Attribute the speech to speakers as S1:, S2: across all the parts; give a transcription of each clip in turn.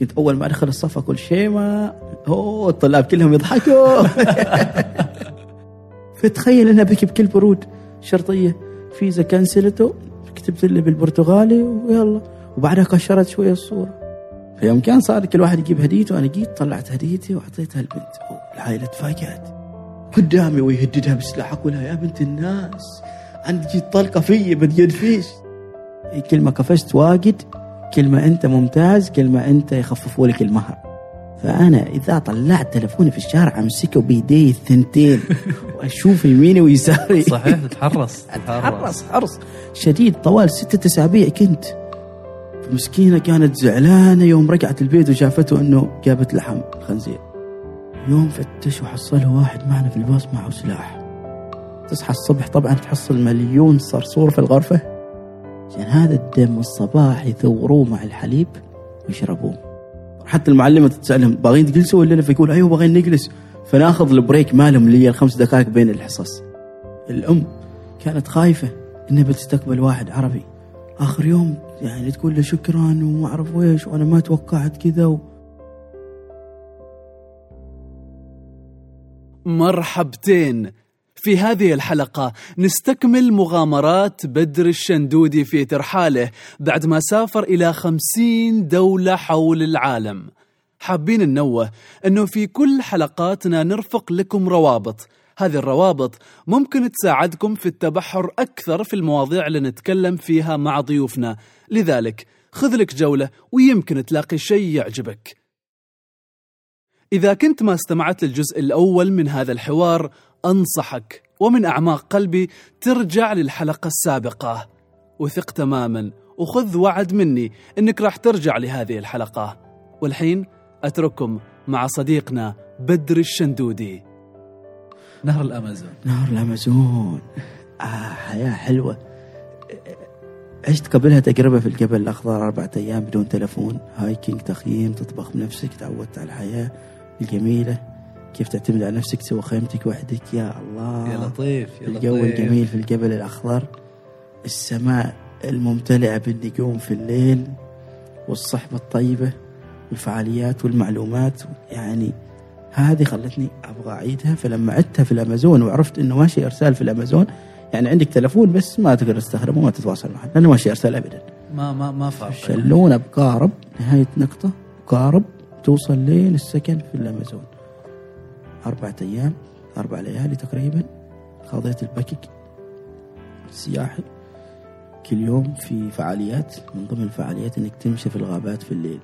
S1: كنت أول ما أدخل الصف أقول شيماء أوه الطلاب كلهم يضحكوا. فتخيل انها بكي بكل برود شرطية. فيزا كنسلته كتبت لي بالبرتغالي ويلا. وبعدها كشرت شوية الصورة. فيوم كان صار كل واحد يجيب هديته أنا جيت طلعت هديتي وأعطيتها البنت. العائلة تفاجأت. قدامي ويهددها بسلاح أقول يا بنت الناس عندك طلقة في بدي فيش. كل ما كفشت واجد. كل ما أنت ممتاز كل ما أنت يخففوا لك المهر. فأنا إذا طلعت تلفوني في الشارع امسكه بيدي الثنتين وأشوف يميني ويساري.
S2: صحيح تتحرص
S1: حرص حرص. شديد طوال ستة أسابيع كنت. مسكينة كانت زعلانة يوم رجعت البيت وشافته إنه جابت لحم خنزير. يوم فتش وحصله واحد معنا في الباص معه سلاح. تصحى الصبح طبعا تحصل مليون صرصور في الغرفة. عشان هذا الدم الصباح يثوروه مع الحليب ويشربوه حتى المعلمة تسألهم باغيين تجلسوا ولا لا؟ فيقول أيوه باغيين نجلس. فناخذ البريك مالهم اللي هي الخمس دقائق بين الحصص. الأم كانت خايفة إنها بتستقبل واحد عربي. آخر يوم يعني تقول له شكرا وما أعرف ويش وأنا ما توقعت كذا و...
S3: مرحبتين. في هذه الحلقة نستكمل مغامرات بدر الشندودي في ترحاله بعد ما سافر إلى خمسين دولة حول العالم. حابين ننوه أنه في كل حلقاتنا نرفق لكم روابط. هذه الروابط ممكن تساعدكم في التبحر أكثر في المواضيع اللي نتكلم فيها مع ضيوفنا. لذلك خذ لك جولة ويمكن تلاقي شيء يعجبك. إذا كنت ما استمعت للجزء الأول من هذا الحوار أنصحك ومن أعماق قلبي ترجع للحلقة السابقة. وثق تماما وخذ وعد مني أنك راح ترجع لهذه الحلقة. والحين أترككم مع صديقنا بدر الشندودي.
S2: نهر الأمازون.
S1: نهر الأمازون. آه حياة حلوة. عشت قبلها تجربة في الجبل الأخضر أربعة أيام بدون تلفون؟ هايكينج تخييم تطبخ بنفسك تعودت على الحياة الجميلة. كيف تعتمد على نفسك تسوي خيمتك وحدك. يا الله.
S2: يا لطيف يا
S1: الجو
S2: لطيف.
S1: الجميل في الجبل الأخضر. السماء الممتلئة بالنجوم في الليل والصحبة الطيبة والفعاليات والمعلومات. يعني هذه خلتني أبغى أعيدها فلما عدتها في الأمازون وعرفت إنه ماشي إرسال في الأمازون. يعني عندك تلفون بس ما تقدر تستخدمه وما تتواصل معه. لأنه ماشي إرسال أبدا.
S2: ما ما ما فرق
S1: شلونة بقارب نهاية نقطة قارب توصل لين السكن في الأمازون. أربعة أيام أربع ليالي تقريبا خاضيت الباكيك السياحي. كل يوم في فعاليات من ضمن الفعاليات إنك تمشي في الغابات في الليل.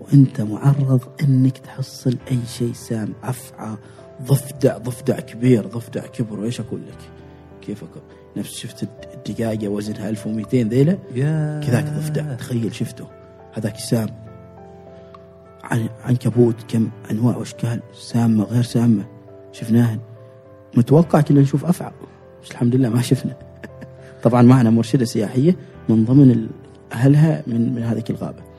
S1: وأنت معرض إنك تحصل أي شيء سام أفعى ضفدع ضفدع كبير ضفدع كبر وإيش أقول لك؟ كيف أقول؟ نفس شفت الدقاقة وزنها 1200 ذيلة؟
S2: يا
S1: كذاك ضفدع تخيل شفته. هذاك سام. عنكبوت كم أنواع وأشكال سامة غير سامة شفناهن. متوقع كنا نشوف افعى بس الحمد لله ما شفنا. طبعا معنا مرشدة سياحية من ضمن أهلها من من هذيك الغابة.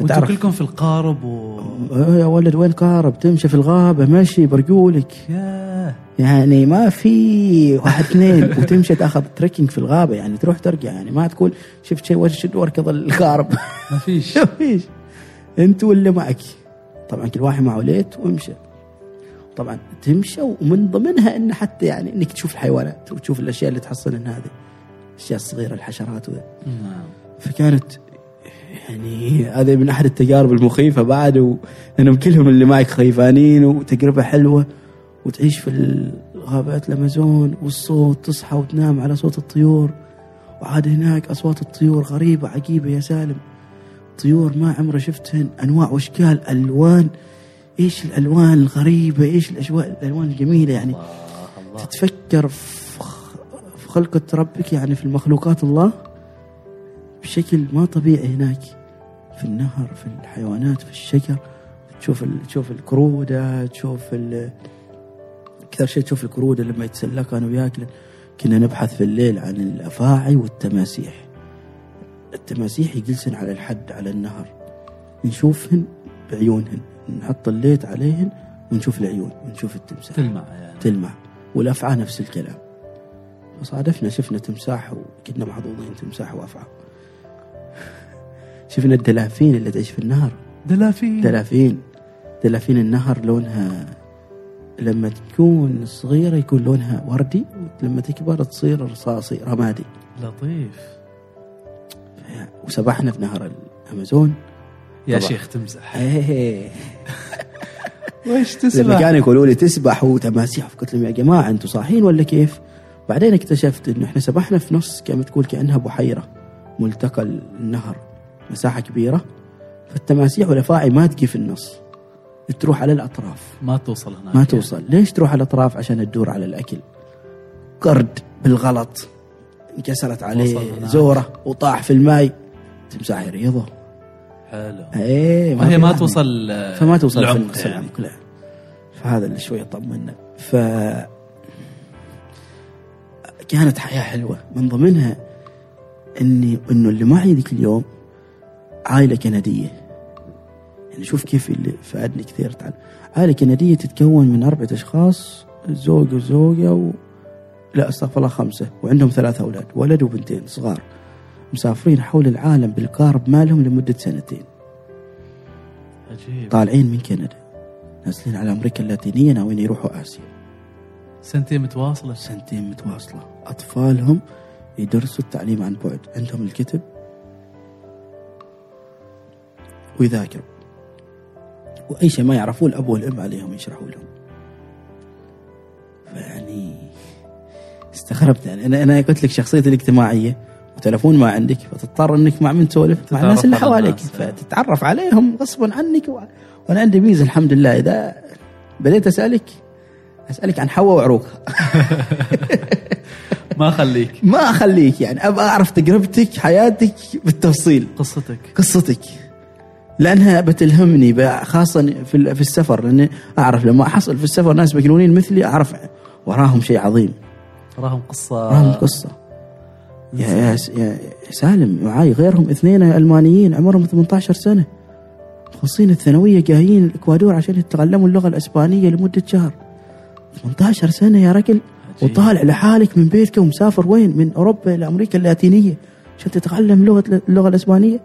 S2: وأنتم كلكم في القارب و
S1: يا ولد وين قارب تمشي في الغابة مشي برجولك. يعني ما في واحد اثنين. وتمشي تأخذ تريكنج في الغابة يعني تروح ترجع يعني ما تقول شفت شيء وشد واركض القارب
S2: ما فيش.
S1: ما فيش. انت واللي معك. طبعا كل واحد معه ليت وامشى طبعا تمشى ومن ضمنها إن حتى يعني إنك تشوف الحيوانات وتشوف الأشياء اللي تحصل من هذه. الاشياء الصغيره الحشرات وذا
S2: نعم.
S1: فكانت يعني هذا من أحد التجارب المخيفة بعد لانهم كلهم اللي معك خيفانين وتجربة حلوة وتعيش في الغابات الأمازون والصوت تصحى وتنام على صوت الطيور. وعاد هناك أصوات الطيور غريبة عجيبة يا سالم. طيور ما عمري شفتهن. أنواع وأشكال ألوان. إيش الألوان الغريبة إيش الأجواء الألوان الجميلة يعني.
S2: الله الله.
S1: تتفكر في خلقة ربك يعني في المخلوقات الله بشكل ما طبيعي هناك. في النهر في الحيوانات في الشجر. تشوف. تشوف القرودة تشوف. أكثر شيء تشوف القرودة لما يتسلى كانوا ياكلن كنا نبحث في الليل عن الأفاعي والتماسيح. التماسيح يجلسن على الحد على النهر نشوفهن بعيونهن نحط الليت عليهن ونشوف العيون ونشوف التمساح.
S2: تلمع يعني.
S1: تلمع. والافعى نفس الكلام. فصادفنا شفنا تمساح وكنا محظوظين تمساح وأفعى. شفنا الدلافين اللي تعيش في النهر.
S2: دلافين.
S1: دلافين. دلافين النهر لونها لما تكون صغيرة يكون لونها وردي ولما تكبر تصير رصاصي رمادي.
S2: لطيف.
S1: وسبحنا في نهر الأمازون.
S2: يا
S1: طبعا.
S2: شيخ تمزح.
S1: إيه.
S2: ويش
S1: لما
S2: تسمع
S1: كانوا يقولوا لي تسبح وتماسيح قلت لهم يا جماعة أنتم صاحيين ولا كيف؟ بعدين اكتشفت إنه إحنا سبحنا في نص كما تقول كأنها بحيرة ملتقى النهر مساحة كبيرة فالتماسيح والأفاعي ما تجي في النص تروح على الأطراف.
S2: ما توصل هناك.
S1: ما توصل. ليش تروح على الأطراف؟ عشان تدور على الأكل. قرد بالغلط. انكسرت عليه
S2: هناك.
S1: زورة وطاح في الماي. تمساح يريضه
S2: حلو.
S1: إيه
S2: وهي
S1: في
S2: ما. توصل
S1: فما توصل في
S2: العمق يعني.
S1: العمق لا. فهذا اللي شوي طمنا. ف كانت حياة حلوة. من ضمنها إني إنه اللي معي ذيك اليوم عائلة كندية. يعني شوف كيف اللي فادني كثير. تعال. عائلة كندية تتكون من أربعة أشخاص زوج وزوجة و... لا أستغفر الله خمسة. وعندهم ثلاثة أولاد ولد وبنتين صغار مسافرين حول العالم بالكارب مالهم لمدة سنتين.
S2: عجيب.
S1: طالعين من كندا نازلين على أمريكا اللاتينية ناويين يروحوا آسيا.
S2: سنتين متواصلة.
S1: سنتين متواصلة. أطفالهم يدرسوا التعليم عن بعد. عندهم الكتب ويذاكروا. وأي شيء ما يعرفوه الأب والأم عليهم يشرحوا لهم. فيعني استغربت يعني أنا أنا قلت لك شخصيتي الاجتماعية وتلفون ما عندك فتضطر إنك مع من تسولف. مع الناس اللي حواليك. فتتعرف عليهم غصبا عنك. و... وأنا عندي ميزة الحمد لله. إذا بديت أسألك أسألك عن حواء وعروقها
S2: ما خليك
S1: ما أخليك يعني. أبغى أعرف تجربتك حياتك بالتفصيل.
S2: قصتك.
S1: قصتك. لأنها بتلهمني خاصة في السفر. لأني أعرف لما أحصل في السفر ناس مجنونين مثلي أعرف وراهم شيء عظيم.
S2: وراهم قصة.
S1: وراهم قصة. يا, يا, يا سالم معاي غيرهم اثنين ألمانيين عمرهم 18 سنة. مخلصين الثانوية جايين الإكوادور عشان يتعلموا اللغة الإسبانية لمدة شهر. 18 سنة يا رجل. وطالع لحالك من بيتك ومسافر وين؟ من أوروبا إلى أمريكا اللاتينية عشان تتعلم لغة اللغة الإسبانية.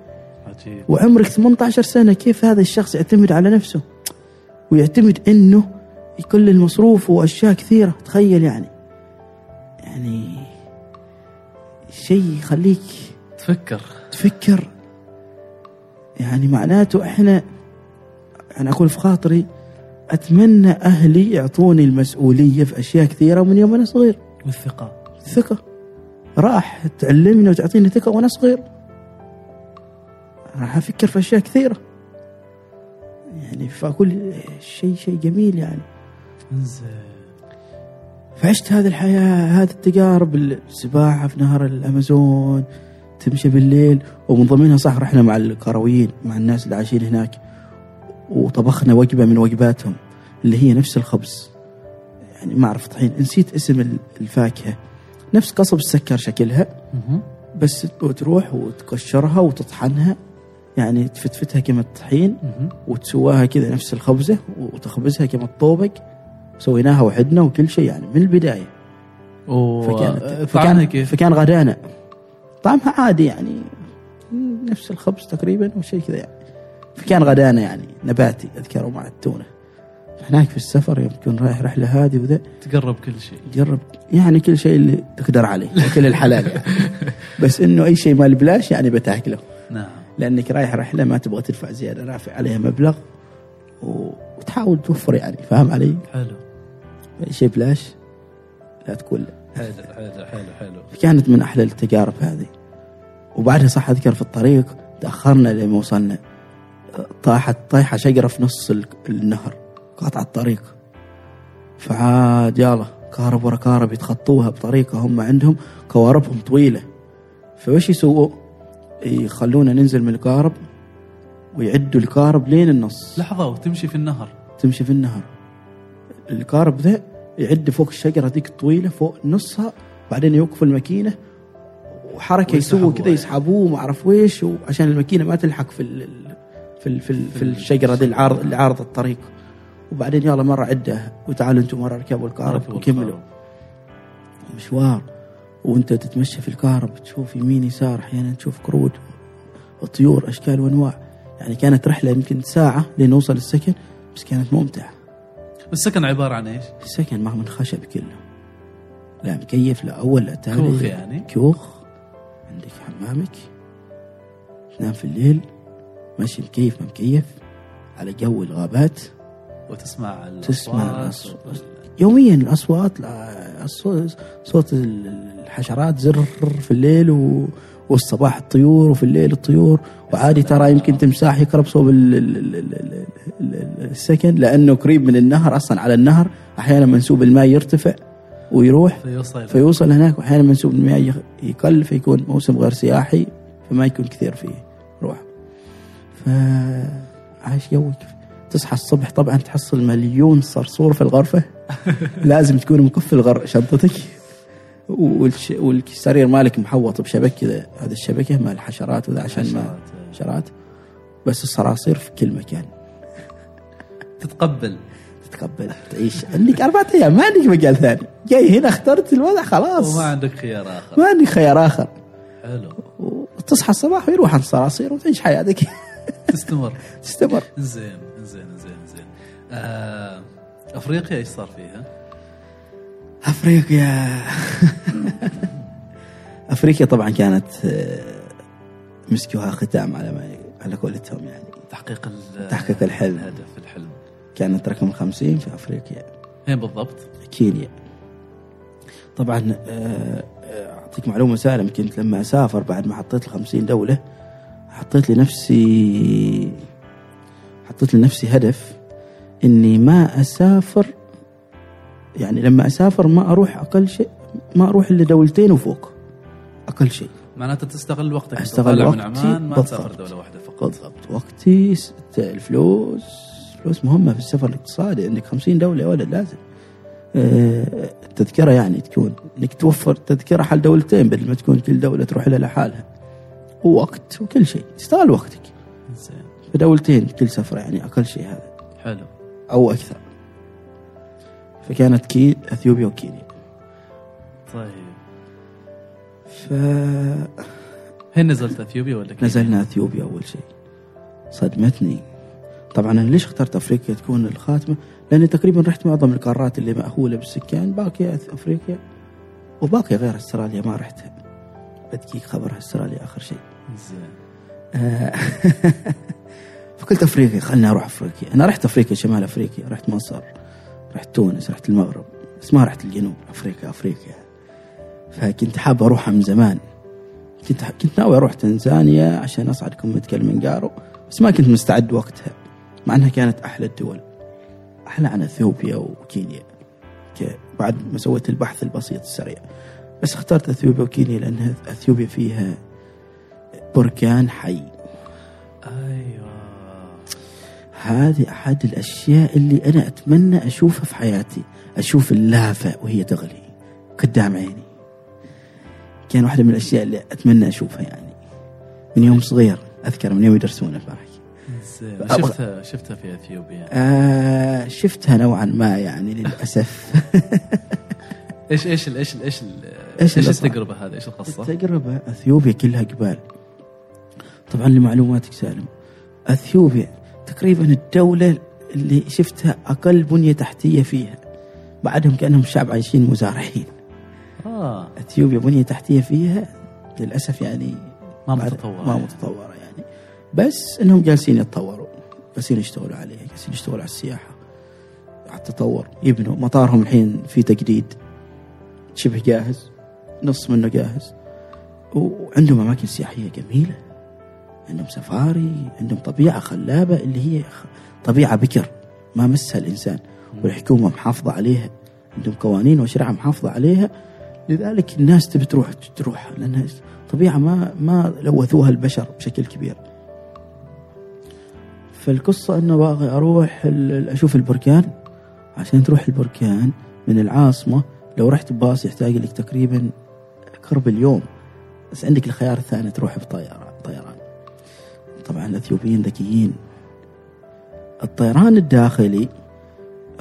S2: عجيب.
S1: وعمرك 18 سنة كيف هذا الشخص يعتمد على نفسه؟ ويعتمد إنه كل المصروف وأشياء كثيرة تخيل يعني. يعني شيء يخليك
S2: تفكر.
S1: تفكر. يعني معناته إحنا أنا أقول في خاطري أتمنى أهلي يعطوني المسؤولية في أشياء كثيرة من يوم أنا صغير.
S2: والثقة.
S1: ثقة راح تعلمني وتعطيني ثقة وأنا صغير. راح أفكر في أشياء كثيرة. يعني فأقول شيء شيء جميل يعني.
S2: انزين.
S1: فعشت هذه الحياة هذه التجارب السباحة في نهر الأمازون تمشي بالليل ومن ضمنها صح رحنا مع الكرويين مع الناس اللي عايشين هناك وطبخنا وجبة من وجباتهم اللي هي نفس الخبز يعني ما أعرف طحين نسيت اسم الفاكهة نفس قصب السكر شكلها. بس تروح وتقشرها وتطحنها يعني تفتفتها كما الطحين. وتسواها كذا نفس الخبزة وتخبزها كما الطوبق سويناها وحدنا وكل شيء يعني من البداية فكانت فكان,
S2: كيف؟
S1: فكان غدانا طعمها عادي يعني نفس الخبز تقريبا وشيء كذا يعني فكان غدانا يعني نباتي أذكره مع التونة هناك في السفر يوم تكون رايح رحلة هذه وذا
S2: تقرب كل شيء
S1: جرب يعني كل شيء اللي تقدر عليه أكل الحلال يعني. بس إنه أي شيء مال بلاش يعني بتاكله
S2: نعم
S1: لأنك رايح رحلة ما تبغى تدفع زيادة رافع عليها مبلغ. وتحاول توفر يعني فاهم علي؟
S2: حلو
S1: شيء بلاش؟ لا تقول.
S2: حلو حلو حلو حلو.
S1: كانت من أحلى التجارب هذه. وبعدها صح أذكر في الطريق تأخرنا لما وصلنا. طاحت طايحة شجرة في نص ال- النهر قاطع الطريق. فعاد يلا كهرب ورا كهرب يتخطوها بطريقة هم عندهم كواربهم طويلة. فوش يسووا؟ يخلونا ننزل من الكهرب ويعدوا الكهرب لين النص.
S2: لحظة وتمشي في النهر.
S1: تمشي في النهر. الكهرب ذا يعد فوق الشجرة ذيك الطويلة فوق نصها بعدين يوقفوا الماكينة وحركة يسووا كذا
S2: يعني.
S1: يسحبوه ما أعرف ويش عشان الماكينة ما تلحق في ال في ال في, ال في الشجرة دي العارض اللي الطريق. وبعدين يلا مرة عدة وتعالوا أنتم مرة اركبوا
S2: ركبوا
S1: وكملوا. مشوار. وأنت تتمشى في الكهرب تشوف يمين يسار أحيانا تشوف قرود وطيور أشكال وأنواع. يعني كانت رحلة يمكن ساعة لنوصل السكن بس كانت ممتعة.
S2: السكن عبارة عن إيش؟
S1: السكن ما من خشب كله لا مكيف لا أول لا تالي
S2: كوخ يعني؟
S1: كوخ عندك حمامك تنام في الليل ماشي مكيف ما مكيف على جو الغابات
S2: وتسمع الأصوات
S1: تسمع الأصوات. يوميا الأصوات صوت الحشرات زر في الليل و... والصباح الطيور وفي الليل الطيور. وعادي ترى يمكن تمساح يقرب صوب ال- ال- ال- ال- ال- ال- السكن لأنه قريب من النهر أصلا على النهر أحيانا منسوب الماء يرتفع ويروح
S2: فيوصل.
S1: فيوصل هناك واحيانا منسوب المياه يخ- يقل فيكون موسم غير سياحي فما يكون كثير فيه روح. فعايش جوك تصحى الصبح طبعا تحصل مليون صرصور في الغرفة. لازم تكون مكفل غر شنطتك. والسرير مالك محوط بشبك كذا. هذا الشبكة مال الحشرات وذا عشان ما
S2: حشرات.
S1: حشرات. بس الصراصير في كل مكان.
S2: تتقبل.
S1: تتقبل. تعيش. عندك أربعة أيام. ما عندك مجال ثاني. جاي هنا اخترت الوضع خلاص.
S2: وما عندك خيار آخر.
S1: ما عندك خيار آخر.
S2: حلو.
S1: وتصحى الصباح ويروح عن الصراصير وتعيش حياتك.
S2: تستمر.
S1: تستمر.
S2: زين زين زين زين. آه أفريقيا إيش صار فيها؟
S1: أفريقيا. أفريقيا طبعا كانت آه، مسكوها ختام على ما على قولتهم يعني.
S2: تحقيق ال-
S1: تحقيق الحلم.
S2: الهدف الحلم.
S1: كانت رقم خمسين في أفريقيا.
S2: فين بالضبط؟
S1: كينيا. طبعا آه، آه، أعطيك معلومة سهلة يمكن لما أسافر بعد ما حطيت ال 50 دولة حطيت لنفسي حطيت لنفسي هدف إني ما أسافر يعني لما أسافر ما أروح أقل شيء ما أروح إلا دولتين وفوق أقل شيء.
S2: معناته تستغل وقتك
S1: أستغل
S2: طالع من
S1: وقتي
S2: عمان ما
S1: بالضبط.
S2: تسافر دولة واحدة فقط.
S1: بالضبط. وقتي الفلوس فلوس مهمة في السفر الاقتصادي عندك خمسين دولة يا ولد لازم. آه، التذكرة يعني تكون إنك توفر تذكرة حل دولتين بدل ما تكون كل دولة تروح لها لحالها. ووقت وكل شيء. تستغل وقتك.
S2: زين
S1: في دولتين كل سفرة يعني أقل شيء هذا.
S2: حلو.
S1: أو أكثر. فكانت كي أثيوبيا وكينيا.
S2: طيب.
S1: فنزلنا
S2: هين نزلت أثيوبيا ولا كينيا؟
S1: أثيوبيا أول شيء. صدمتني. طبعا أنا ليش اخترت أفريقيا تكون الخاتمة؟ لأني تقريبا رحت معظم القارات اللي مأهولة بالسكان. باقية أث- أفريقيا. وباقية غير أستراليا ما رحتها بدقيق خبر أستراليا آخر شيء.
S2: زين.
S1: آه، فقلت أفريقيا خلني أروح أفريقيا. أنا رحت أفريقيا شمال أفريقيا رحت مصر. رحت تونس رحت المغرب. بس ما رحت الجنوب أفريقيا أفريقيا. فكنت حاب اروحها من زمان. كنت كنت ناوي أروح تنزانيا عشان أصعد قمه كلمنجارو بس ما كنت مستعد وقتها مع إنها كانت أحلى الدول. أحلى عن إثيوبيا وكينيا. بعد ما سويت البحث البسيط السريع. بس اخترت إثيوبيا وكينيا لأن إثيوبيا فيها بركان حي.
S2: أيوه.
S1: هذه أحد الأشياء اللي أنا أتمنى أشوفها في حياتي أشوف اللافة وهي تغلي قدام عيني. كان واحدة من الأشياء اللي أتمنى أشوفها يعني. من يوم صغير أذكر من يوم يدرسونا فرح
S2: شفتها شفتها في إثيوبيا.
S1: آه شفتها نوعا ما يعني للأسف.
S2: إيش إيش ال- إيش ال- إيش ال-
S1: إيش إيش صار؟
S2: التجربة هذه؟ إيش القصة؟
S1: التجربة أثيوبيا كلها جبال طبعا لمعلوماتك سالم. أثيوبيا تقريبا الدولة اللي شفتها أقل بنية تحتية فيها بعدهم كأنهم شعب عايشين مزارعين.
S2: آه.
S1: إثيوبيا بنية تحتية فيها للأسف يعني
S2: ما متطورة.
S1: ما
S2: يعني.
S1: متطورة يعني. بس إنهم جالسين يتطوروا جالسين يشتغلوا عليها جالسين يشتغلوا على السياحة على التطور. يبنوا مطارهم الحين في تجديد. شبه جاهز نص منه جاهز وعندهم أماكن سياحية جميلة. عندهم سفاري عندهم طبيعة خلابة اللي هي طبيعة بكر ما مسها الإنسان والحكومة محافظة عليها عندهم قوانين وشريعة محافظة عليها لذلك الناس تبي تروح تروح لانها طبيعة ما ما لوثوها البشر بشكل كبير. فالقصة إنه باغي أروح ال- أشوف البركان عشان تروح البركان من العاصمة لو رحت بباص يحتاج لك تقريبا قرب اليوم بس عندك الخيار الثاني تروح طيران. طبعا الإثيوبيين ذكيين. الطيران الداخلي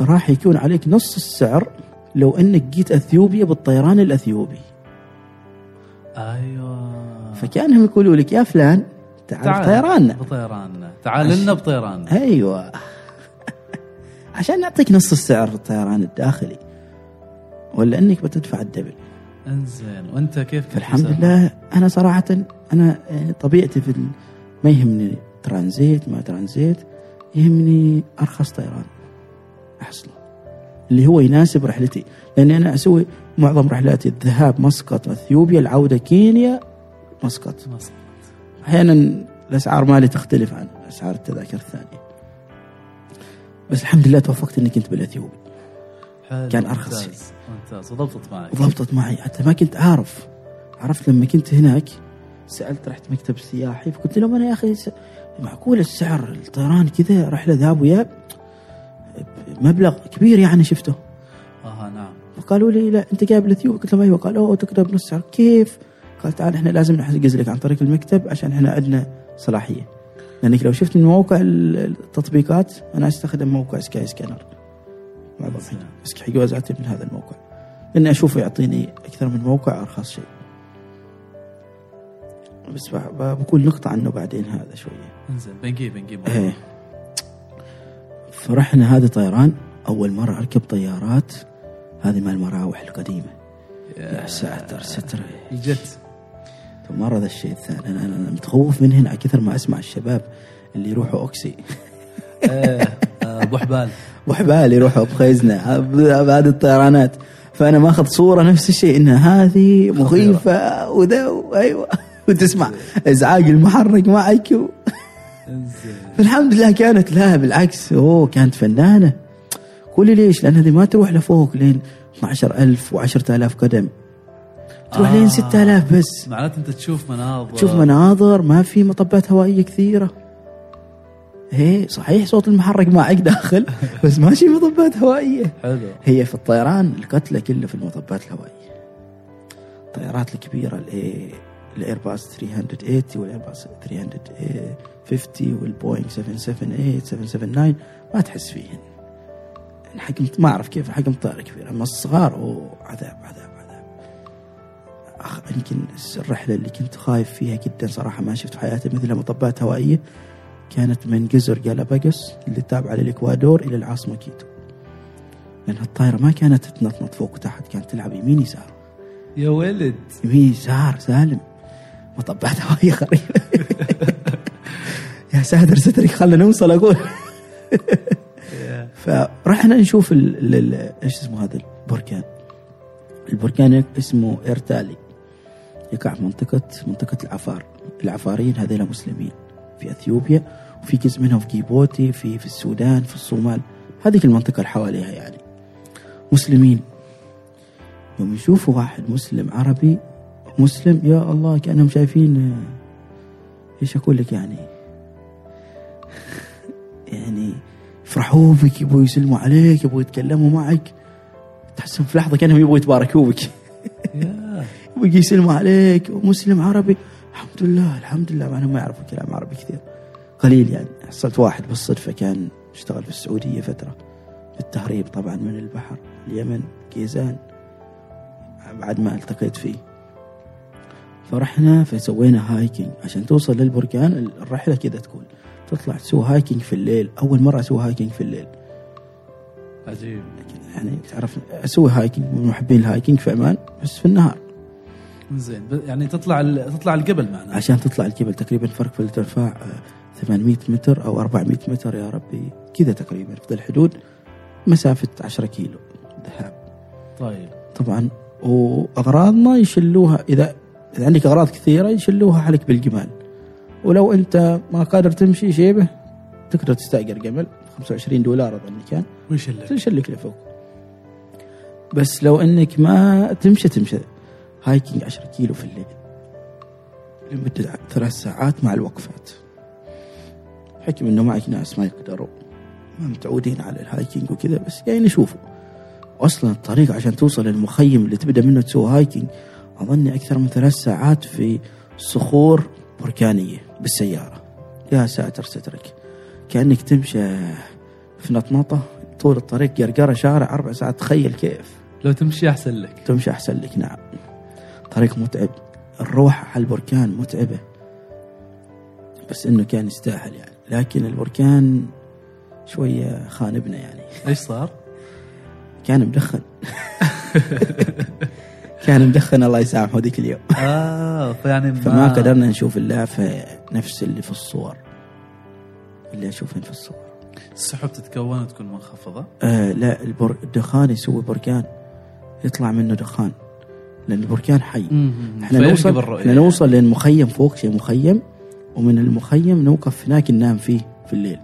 S1: راح يكون عليك نص السعر لو أنك جيت إثيوبيا بالطيران الإثيوبي.
S2: أيوه.
S1: فكأنهم يقولوا لك يا فلان تعال طيراننا
S2: بطيراننا. تعال لنا بطيراننا.
S1: أيوه. عشان نعطيك نص السعر في الطيران الداخلي. ولا أنك بتدفع الدبل.
S2: إنزين. وأنت كيف مسافر؟
S1: لله أنا صراحة أنا يعني طبيعتي في ال- ما يهمني ترانزيت ما ترانزيت يهمني أرخص طيران. احصله اللي هو يناسب رحلتي. لأني أنا أسوي معظم رحلاتي. الذهاب مسقط إثيوبيا العودة كينيا مسقط.
S2: مصر.
S1: أحيانا الأسعار مالي تختلف عن أسعار التذاكر الثانية. بس الحمد لله توفقت إني كنت
S2: بالإثيوبي.
S1: كان أرخص
S2: ممتاز ممتاز. وضبطت معك.
S1: وضبطت معي. حتى ما كنت عارف عرفت لما كنت هناك سألت رحت مكتب سياحي فقلت لهم أنا يا أخي معقول السعر الطيران كذا رحله ذهاب واياب مبلغ كبير يعني شفته.
S2: آه نعم.
S1: فقالوا لي لا أنت جايب الاثيوبي قلت لهم أيوه. قالوا أوه تقدر بنص سعر. كيف؟ قال تعال إحنا لازم نحجز لك عن طريق المكتب عشان إحنا عندنا صلاحية. لأنك لو شفت من موقع ال- التطبيقات أنا أستخدم موقع سكاي سكانر. معظم. بس جوازاتي من هذا الموقع. لاني أشوفه يعطيني أكثر من موقع أرخص شيء. بس بقول نقطة عنه بعدين هذا شوية
S2: انزين بنجيب بنجيب
S1: إيه. فرحنا هذا طيران أول مرة أركب طيارات هذه مال المراوح القديمة. يا ساتر ستر.
S2: الجت
S1: مرة ذا الشيء الثاني. أنا, أنا متخوف منهن على كثر ما أسمع الشباب اللي يروحوا أوكسي.
S2: إيه، آه، أبو حبال.
S1: وحبال يروحوا بخيزنا بهذه الطيرانات. فأنا ماخذ صورة نفس الشيء إن هذه مخيفة وذا أيوة. وتسمع إزعاج المحرك معك و... فالحمد لله كانت لا بالعكس أوه كانت فنانة. قولي ليش؟ لأن هذه ما تروح لفوق لين 12000 و10000 قدم. تروح لين
S2: آه.
S1: 6000 بس.
S2: معناته أنت تشوف مناظر.
S1: تشوف مناظر ما في مطبات هوائية كثيرة. إيه صحيح صوت المحرك معك داخل بس ماشي مطبات هوائية.
S2: حلو.
S1: هي في الطيران القتلى كله في المطبات الهوائية. الطيارات الكبيرة ال A الايرباص 380 والايرباص 350 والبوينغ 778 779 ما تحس فيهن. حجم ما أعرف كيف حجم طائره كبير. أما الصغار أوه عذاب عذاب عذاب. أخ يمكن الرحلة اللي كنت خايف فيها جدا صراحة ما شفت في حياتي مثلها مطبات هوائية كانت من جزر جالاباجوس اللي تابعة للإكوادور إلى العاصمة كيتو. لأن الطائره ما كانت تنطنط فوق وتحت كانت تلعب يمين يسار.
S2: يا ولد.
S1: يمين يسار سالم. مطبات هوائيه غريبة. يا ساتر سترك خلنا نوصل أقول. فرحنا نشوف إيش اسمه هذا؟ البركان. البركان اسمه ايرتالي يقع في منطقة منطقة العفار. العفاريين هذول مسلمين. في إثيوبيا وفي جزء منهم في جيبوتي في في السودان في الصومال. هذيك المنطقة اللي حواليها يعني. مسلمين. يوم يشوفوا واحد مسلم عربي مسلم؟ يا الله كأنهم شايفين آه، إيش أقول لك يعني؟ يعني يفرحوا بك يبغوا يسلموا عليك يبغوا يتكلموا معك. تحسهم في لحظة كأنهم يبغوا يتباركوا بك يبغوا يسلموا عليك. ومسلم عربي؟ الحمد لله الحمد لله. مع إنهم ما يعرفوا كلام عربي كثير. قليل يعني. حصلت واحد بالصدفة كان اشتغل في السعودية فترة. في التهريب طبعا من البحر اليمن جيزان بعد ما التقيت فيه. فرحنا فسوينا hiking عشان توصل للبركان الرحلة كذا تكون. تطلع تسوي hiking في الليل. أول مرة أسوي hiking في الليل.
S2: عجيب
S1: يعني تعرف أسوي hiking من محبين ال hiking في عمان بس في النهار.
S2: زين. يعني تطلع تطلع الجبل معنا
S1: عشان تطلع الجبل تقريبا فرق في الارتفاع آه، 800 متر أو 400 متر يا ربي. كذا تقريبا في الحدود. مسافة 10 كيلو ذهاب.
S2: طيب.
S1: طبعا وأغراضنا يشلوها إذا إذا عندك أغراض كثيرة يشلوها عليك بالجمال. ولو أنت ما قادر تمشي شيبة تقدر تستأجر جمل 25 دولار أظن كان.
S2: وش اللي
S1: تشلك لفوق بس لو أنك ما تمشي تمشي. هايكينج 10 كيلو في الليل. لمدة ثلاث ساعات مع الوقفات. حكم إنه معك ناس ما يقدروا. ما متعودين على ال hiking وكذا بس جايين يشوفوا. أصلا الطريق عشان توصل للمخيم اللي تبدأ منه تسوي hiking أظن أكثر من ثلاث ساعات في صخور بركانية بالسيارة. يا ساتر سترك. كأنك تمشي في نطنطة طول الطريق قرقرة شارع أربع ساعات. تخيل كيف.
S2: لو تمشي أحسن لك.
S1: تمشي أحسن لك نعم. طريق متعب. الروح على البركان متعبة. بس إنه كان يستاهل يعني. لكن البركان شوية خانبنا يعني.
S2: إيش صار؟
S1: كان مدخن. كان مدخن الله يسامحه ذيك اليوم.
S2: آه فيعني
S1: فما قدرنا نشوف اللافه نفس اللي في الصور. اللي اشوفهن في الصور.
S2: السحب تتكون وتكون منخفضة؟
S1: آه لا البر... الدخان يسوي بركان. يطلع منه دخان. لأن البركان حي.
S2: إحنا
S1: نوصل. إحنا نوصل لين مخيم فوق شيء مخيم. ومن المخيم نوقف هناك ننام فيه في الليل.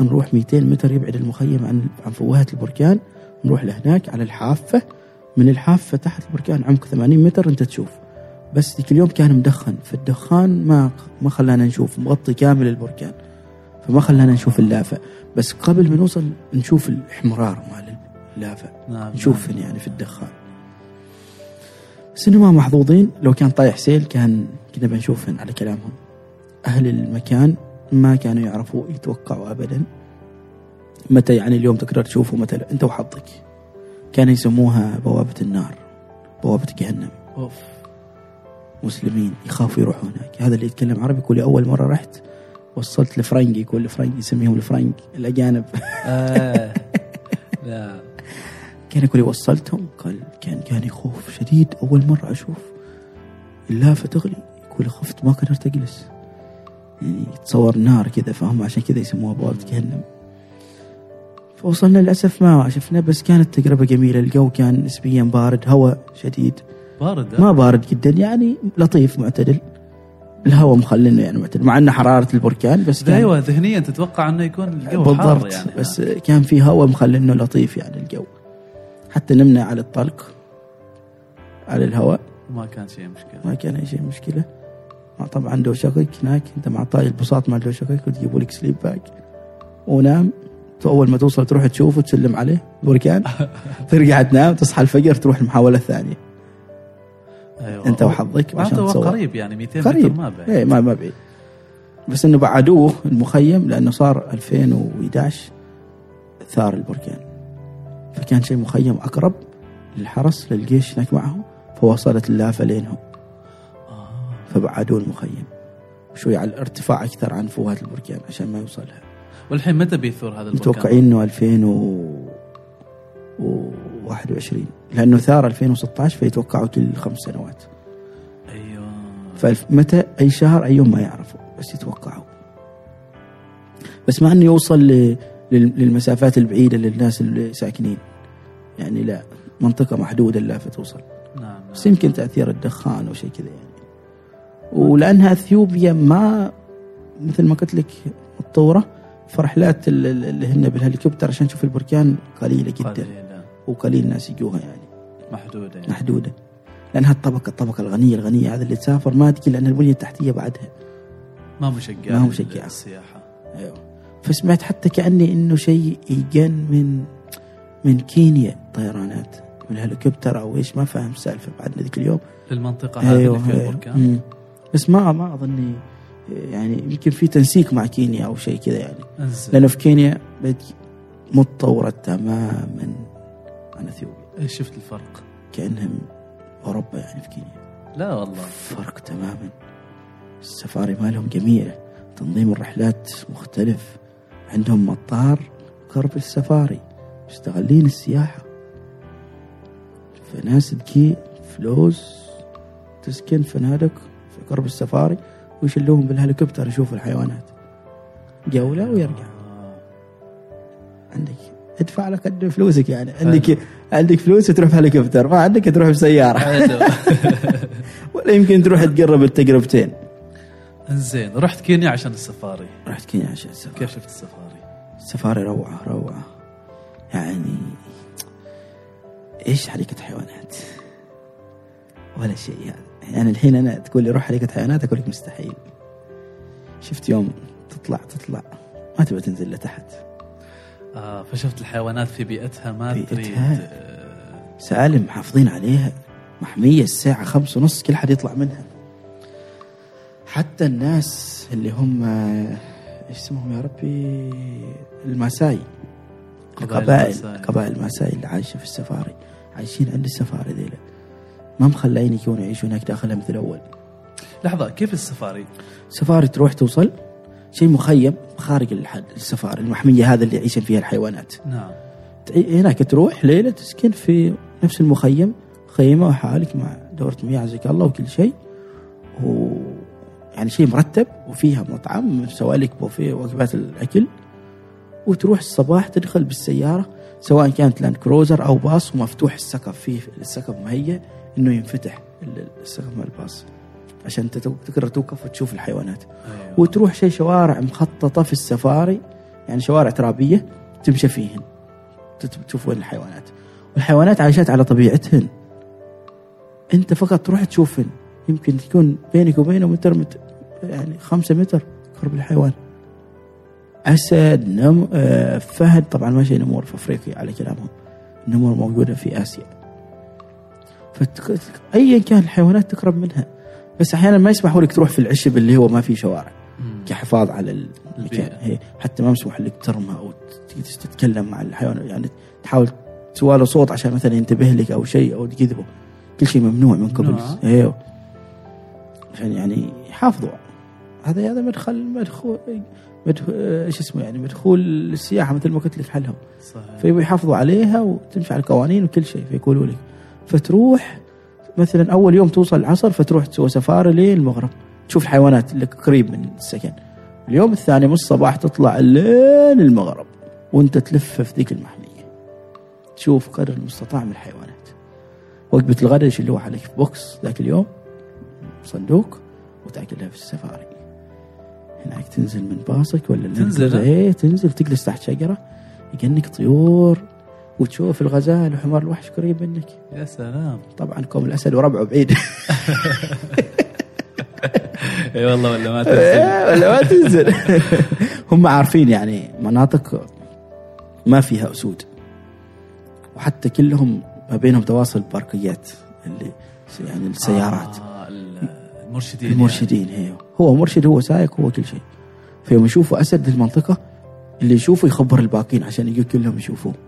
S1: نروح 200 متر يبعد المخيم عن عن فوهة البركان. نروح لهناك على الحافة. من الحافة تحت البركان عمق 80 متر انت تشوف. بس ذيك اليوم كان مدخن. فالدخان ما ما خلانا نشوف مغطي كامل البركان. فما خلانا نشوف اللافة. بس قبل ما نوصل نشوف الاحمرار مال اللافة.
S2: نعم
S1: نشوفهن يعني في الدخان. بس انه ما محظوظين. لو كان طايح سيل كان كنا بنشوفهن على كلامهم. أهل المكان ما كانوا يعرفوا يتوقعوا ابدا. متى يعني اليوم تقدر تشوفه؟ متى لا؟ أنت وحظك. كانوا يسموها بوابة النار بوابة جهنم.
S2: أوف.
S1: مسلمين يخافوا يروحوا هناك. هذا اللي يتكلم عربي يقول لي أول مرة رحت وصلت الفرنجي يقول الفرنجي يسميهم الفرنج الأجانب.
S2: آه. لا.
S1: كان يقول لي وصلتهم؟ قال كان كان خوف شديد. أول مرة أشوف اللافة تغلي. يقول خفت ما قدرت أجلس. يعني تصور نار كذا فهم عشان كذا يسموها بوابة جهنم. فوصلنا للأسف ما شفنا بس كانت تجربة جميلة. الجو كان نسبيا بارد هواء شديد.
S2: بارد.
S1: ما بارد جدا يعني لطيف معتدل. الهواء مخلينه يعني معتدل مع إنه حرارة البركان بس كان
S2: أيوه ذهنيا تتوقع إنه يكون الجو
S1: بالضبط
S2: حار يعني.
S1: بس كان في هواء مخلي إنه لطيف يعني الجو. حتى نمنا على الطلق على الهواء.
S2: ما كان شيء مشكلة.
S1: ما كان أي شيء مشكلة. طبعا لو هناك أنت مع طاي البساط مع لو وتجيبوا لك سليب باك ونام. اول ما توصل تروح تشوفه تسلم عليه. بركان ترجع تنام تصحى الفجر تروح المحاولة الثانية.
S2: أيوه.
S1: أنت وحظك عشان
S2: هو
S1: تصور.
S2: قريب يعني 200 متر
S1: قريب.
S2: ما بعيد.
S1: إيه ما ما بعيد. بس إنه بعدوه المخيم لأنه صار 2011 ثار البركان. فكان شيء مخيم أقرب للحرس للجيش هناك معهم فوصلت اللافة لينهم.
S2: آه.
S1: فبعدوا المخيم. شوي على الارتفاع أكثر عن فوهة البركان عشان ما يوصلها.
S2: والحين متى بيثور هذا البركان؟
S1: متوقعين إنه 2021 لأنه ثار 2016 فيتوقعوا كل خمس سنوات.
S2: أيوه.
S1: فمتى أي شهر؟ أي يوم ما يعرفوا بس يتوقعوا. بس مع إنه يوصل للمسافات البعيدة للناس اللي ساكنين. يعني لا منطقة محدودة اللافه توصل
S2: نعم نعم.
S1: بس يمكن تأثير الدخان أو شيء كذا يعني. ولأنها إثيوبيا ما مثل ما قلت لك متطورة. فرحلات ال- ال- اللي هن بالهليكوبتر عشان تشوف البركان قليلة جدا.
S2: قليلا
S1: وقليل ناس يجوها يعني.
S2: محدودة يعني.
S1: محدودة. لانها الطبقه الطبقة الغنيه الغنية هذا اللي تسافر ما تجي لأن البنية التحتية بعدها.
S2: ما مشجع
S1: ما مشجع.
S2: السياحة.
S1: أيوه. فسمعت حتى كأني إنه شيء يجن من من كينيا طيرانات. من الهليكوبتر أو إيش ما فاهم السالفة بعدنا ذيك اليوم.
S2: للمنطقة هذه اللي فيها
S1: أيوة.
S2: البركان.
S1: بس ما ما أظني يعني يمكن في تنسيق مع كينيا أو شيء كذا يعني.
S2: انزين
S1: لأنه في كينيا متطورة تماما عن إثيوبيا.
S2: إيش شفت الفرق؟
S1: كأنهم أوروبا يعني في كينيا.
S2: لا والله.
S1: فرق تماما. السفاري مالهم جميلة. تنظيم الرحلات مختلف. عندهم مطار قرب السفاري. مستغلين السياحة. فناس تجي فلوس. تسكن فنادق في قرب السفاري. ويشلوهم بالهليكوبتر يشوفوا الحيوانات. جولة ويرجع.
S2: آه.
S1: عندك ادفع لك قد فلوسك يعني. عندك عندك فلوس تروح بهليكوبتر ما عندك تروح بسيارة.
S2: حلو
S1: ولا يمكن تروح تقرب التجربتين
S2: انزين رحت كينيا عشان السفاري.
S1: رحت كينيا عشان السفاري.
S2: كيف شفت السفاري؟
S1: السفاري روعة روعة. يعني إيش حديقة حيوانات؟ ولا شيء يعني. يعني الحين أنا تقول لي روح حديقة حيوانات أقول لك مستحيل. شفت يوم تطلع تطلع. ما تبغى تنزل لتحت.
S2: آه فشفت الحيوانات في بيئتها ما
S1: بيئتها.
S2: تريد آه،
S1: سالم محافظين عليها. محمية الساعة خمس ونص كل حد يطلع منها. حتى الناس اللي هم إيش اسمهم يا ربي؟ الماساي. القبائل
S2: الماساي.
S1: قبائل الماساي اللي عايشة في السفاري. عايشين عند السفاري ذيلا. ما مخلين يكونوا يعيشوا هناك داخلها مثل اول
S2: لحظة كيف السفاري؟
S1: سفاري تروح توصل شيء مخيم خارج الح- السفاري المحمية هذا اللي يعيشن فيها الحيوانات.
S2: نعم.
S1: هناك تروح ليلة تسكن في نفس المخيم خيمة وحالك مع دورة مياه عزك الله وكل شيء. و يعني شيء مرتب وفيها مطعم مسوى لك بوفيه وجبات الأكل. وتروح الصباح تدخل بالسيارة سواء كانت لاند كروزر أو باص ومفتوح السقف فيه السقف مهيئ إنه ينفتح ال- السقف مع الباص عشان تقدر توقف وتشوف الحيوانات.
S2: أيوة.
S1: وتروح شيء شوارع مخططة في السفاري يعني شوارع ترابية تمشي فيهن تشوف وين الحيوانات. والحيوانات عايشات على طبيعتهن. أنت فقط تروح تشوفهن. يمكن تكون بينك وبينه متر مت يعني خمسة متر قرب الحيوان. أسد نم آه فهد طبعا ما شيء نمور في أفريقيا على كلامهم. النمور موجودة في آسيا. فت... ايا كان الحيوانات تقرب منها. بس أحيانا ما يسمحوا لك تروح في العشب اللي هو ما فيه شوارع. كحفاظ على المكان. هي حتى ما مسموح لك ترمى أو تتكلم مع الحيوان. يعني تحاول تسوى له صوت عشان مثلا ينتبه لك أو شيء أو تجذبه كل شيء ممنوع من قبل. أيوه عشان يعني يحافظوا. هذا هذا مدخل مدخول مدخول إيش اسمه يعني مدخول السياحة مثل ما قلت لك حلهم.
S2: صحيح.
S1: فيبغوا يحافظوا عليها وتمشي على القوانين وكل شيء. فيقولوا لك فتروح مثلا أول يوم توصل العصر فتروح تسوي سفارة للمغرب. تشوف الحيوانات اللي قريب من السكن. اليوم الثاني من الصباح تطلع لين المغرب وأنت تلف في ذيك المحميه تشوف قدر المستطاع من الحيوانات. وجبه الغداء يشيلوها عليك في box ذاك اليوم صندوق وتأكلها في السفاري هناك تنزل من باصك ولا
S2: تنزل،؟
S1: إيه تنزل تجلس تحت شجرة يجنك طيور. وتشوف الغزال وحمار الوحش قريب منك.
S2: يا سلام.
S1: طبعا كوم الأسد وربعه بعيد.
S2: إي والله ولا ما تنزل.
S1: إيه، ولا ما تنزل. هم عارفين يعني مناطق ما فيها أسود. وحتى كلهم ما بينهم تواصل باركيات اللي يعني السيارات.
S2: آه ال- المرشدين
S1: المرشدين هي هو مرشد هو سايق هو كل شيء. فيوم يشوفوا أسد المنطقة اللي يشوفه يخبر الباقيين عشان يجوا كلهم يشوفوه.
S2: يعني.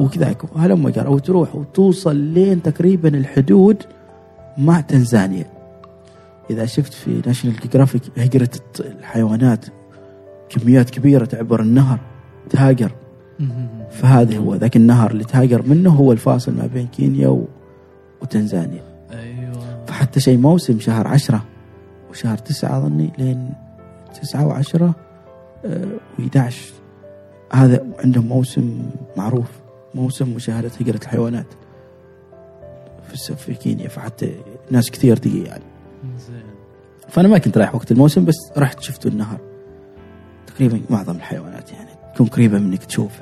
S1: وكذاك هلم جرى. وتروح وتوصل لين تقريبا الحدود مع تنزانيا. إذا شفت في National Geographic هجرة الحيوانات كميات كبيرة تعبر النهر تهاجر. فهذا هو ذاك النهر اللي تهاجر منه هو الفاصل ما بين كينيا و... وتنزانيا.
S2: أيوه.
S1: فحتى شيء موسم شهر عشرة وشهر تسعة أظني لين تسعة وعشرة و11 هذا عندهم موسم معروف. موسم مشاهدة هجرة الحيوانات. في في كينيا فحتى ناس كثير تجي يعني.
S2: زين.
S1: فأنا ما كنت رايح وقت الموسم بس رحت شفت النهر. تقريبا معظم الحيوانات يعني تكون قريبة منك تشوف